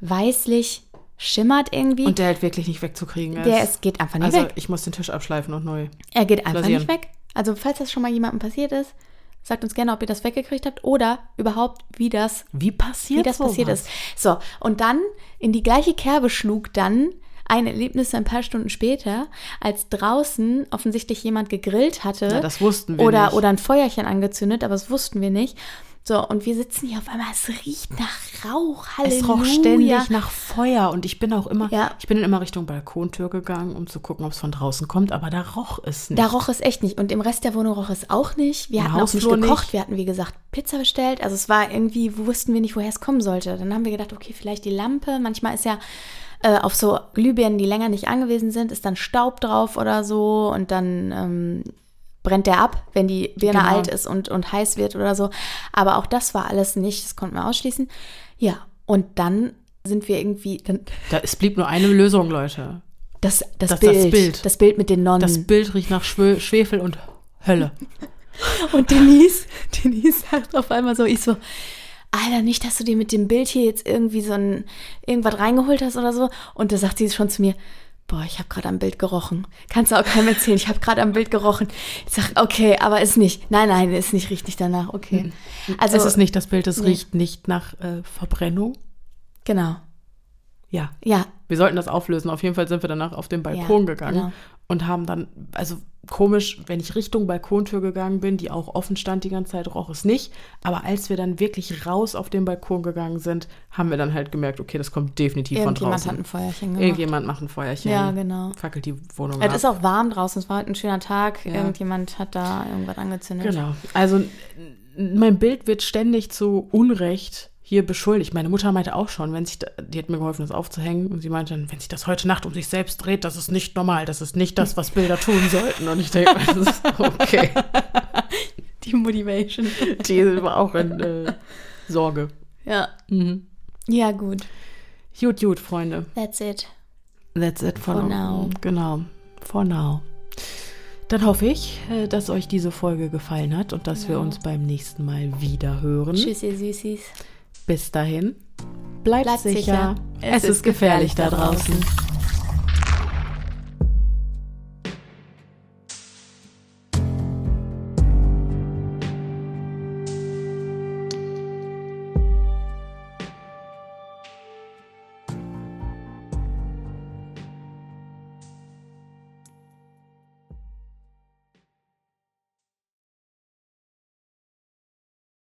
weißlich schimmert irgendwie. Und der halt wirklich nicht wegzukriegen ist. Der es geht einfach nicht also weg. ich muss den Tisch abschleifen und neu. Er geht einfach Rasieren. nicht weg. Also falls das schon mal jemandem passiert ist, sagt uns gerne, ob ihr das weggekriegt habt oder überhaupt, wie das, Wie passiert wie das sowas? passiert ist. So, und dann in die gleiche Kerbe schlug dann ein Erlebnis ein paar Stunden später, als draußen offensichtlich jemand gegrillt hatte. Ja, das wussten wir oder, nicht. Oder ein Feuerchen angezündet, aber das wussten wir nicht. So, und wir sitzen hier auf einmal, es riecht nach Rauch, Halleluja. Es roch ständig nach Feuer und ich bin auch immer, Ja. ich bin dann immer Richtung Balkontür gegangen, um zu gucken, ob es von draußen kommt, aber da roch es nicht. Da roch es echt nicht. Und im Rest der Wohnung roch es auch nicht. Wir Im hatten auch nicht Hausflur gekocht. nicht. Wir hatten, wie gesagt, Pizza bestellt. Also es war irgendwie, wussten wir nicht, woher es kommen sollte. Dann haben wir gedacht, okay, vielleicht die Lampe. Manchmal ist ja äh, auf so Glühbirnen, die länger nicht angewiesen sind, ist dann Staub drauf oder so. Und dann ähm, brennt der ab, wenn die Birne Genau. alt ist und, und heiß wird oder so. Aber auch das war alles nicht. Das konnten wir ausschließen. Ja, und dann sind wir irgendwie, dann, Da, es blieb nur eine Lösung, Leute. das, das, Das- das Bild, Bild. das Bild mit den Nonnen. Das Bild riecht nach Schwe Schwefel und Hölle. Und Denise, Denise sagt auf einmal so, ich so, Alter, nicht, dass du dir mit dem Bild hier jetzt irgendwie so ein, irgendwas reingeholt hast oder so. Und da sagt sie schon zu mir, boah, ich habe gerade am Bild gerochen. Kannst du auch keinem erzählen, ich habe gerade am Bild gerochen. Ich sag, okay, aber ist nicht. Nein, nein, ist nicht richtig danach, okay. Also, es ist nicht das Bild, es nee. riecht nicht nach äh, Verbrennung. genau. Ja. Ja, Wir sollten das auflösen. Auf jeden Fall sind wir danach auf den Balkon Ja, gegangen genau. Und haben dann, also komisch, wenn ich Richtung Balkontür gegangen bin, die auch offen stand die ganze Zeit, roch es nicht. Aber als wir dann wirklich raus auf den Balkon gegangen sind, haben wir dann halt gemerkt, okay, das kommt definitiv von irgendjemand draußen. hat ein Feuerchen gemacht. Irgendjemand macht ein Feuerchen. Ja, genau. Fackelt die Wohnung Es ab. ist auch warm draußen, es war heute ein schöner Tag. Ja. Irgendjemand hat da irgendwas angezündet. Genau. Also mein Bild wird ständig zu Unrecht hier beschuldigt. Meine Mutter meinte auch schon, wenn sich, die hat mir geholfen, das aufzuhängen, und sie meinte dann, wenn sich das heute Nacht um sich selbst dreht, das ist nicht normal, das ist nicht das, was Bilder tun sollten. Und ich denke, das ist okay. Die Motivation. Die war auch in äh, Sorge. Ja. Mhm. Ja, gut. Gut, gut, Freunde. That's it. That's it for, For now. now. Genau. For now. Dann hoffe ich, äh, dass euch diese Folge gefallen hat und dass wir Genau. uns beim nächsten Mal wieder hören. Tschüss, ihr Süßis. Bis dahin, bleibt, Bleibt sicher. sicher. Es, ist gefährlich da draußen.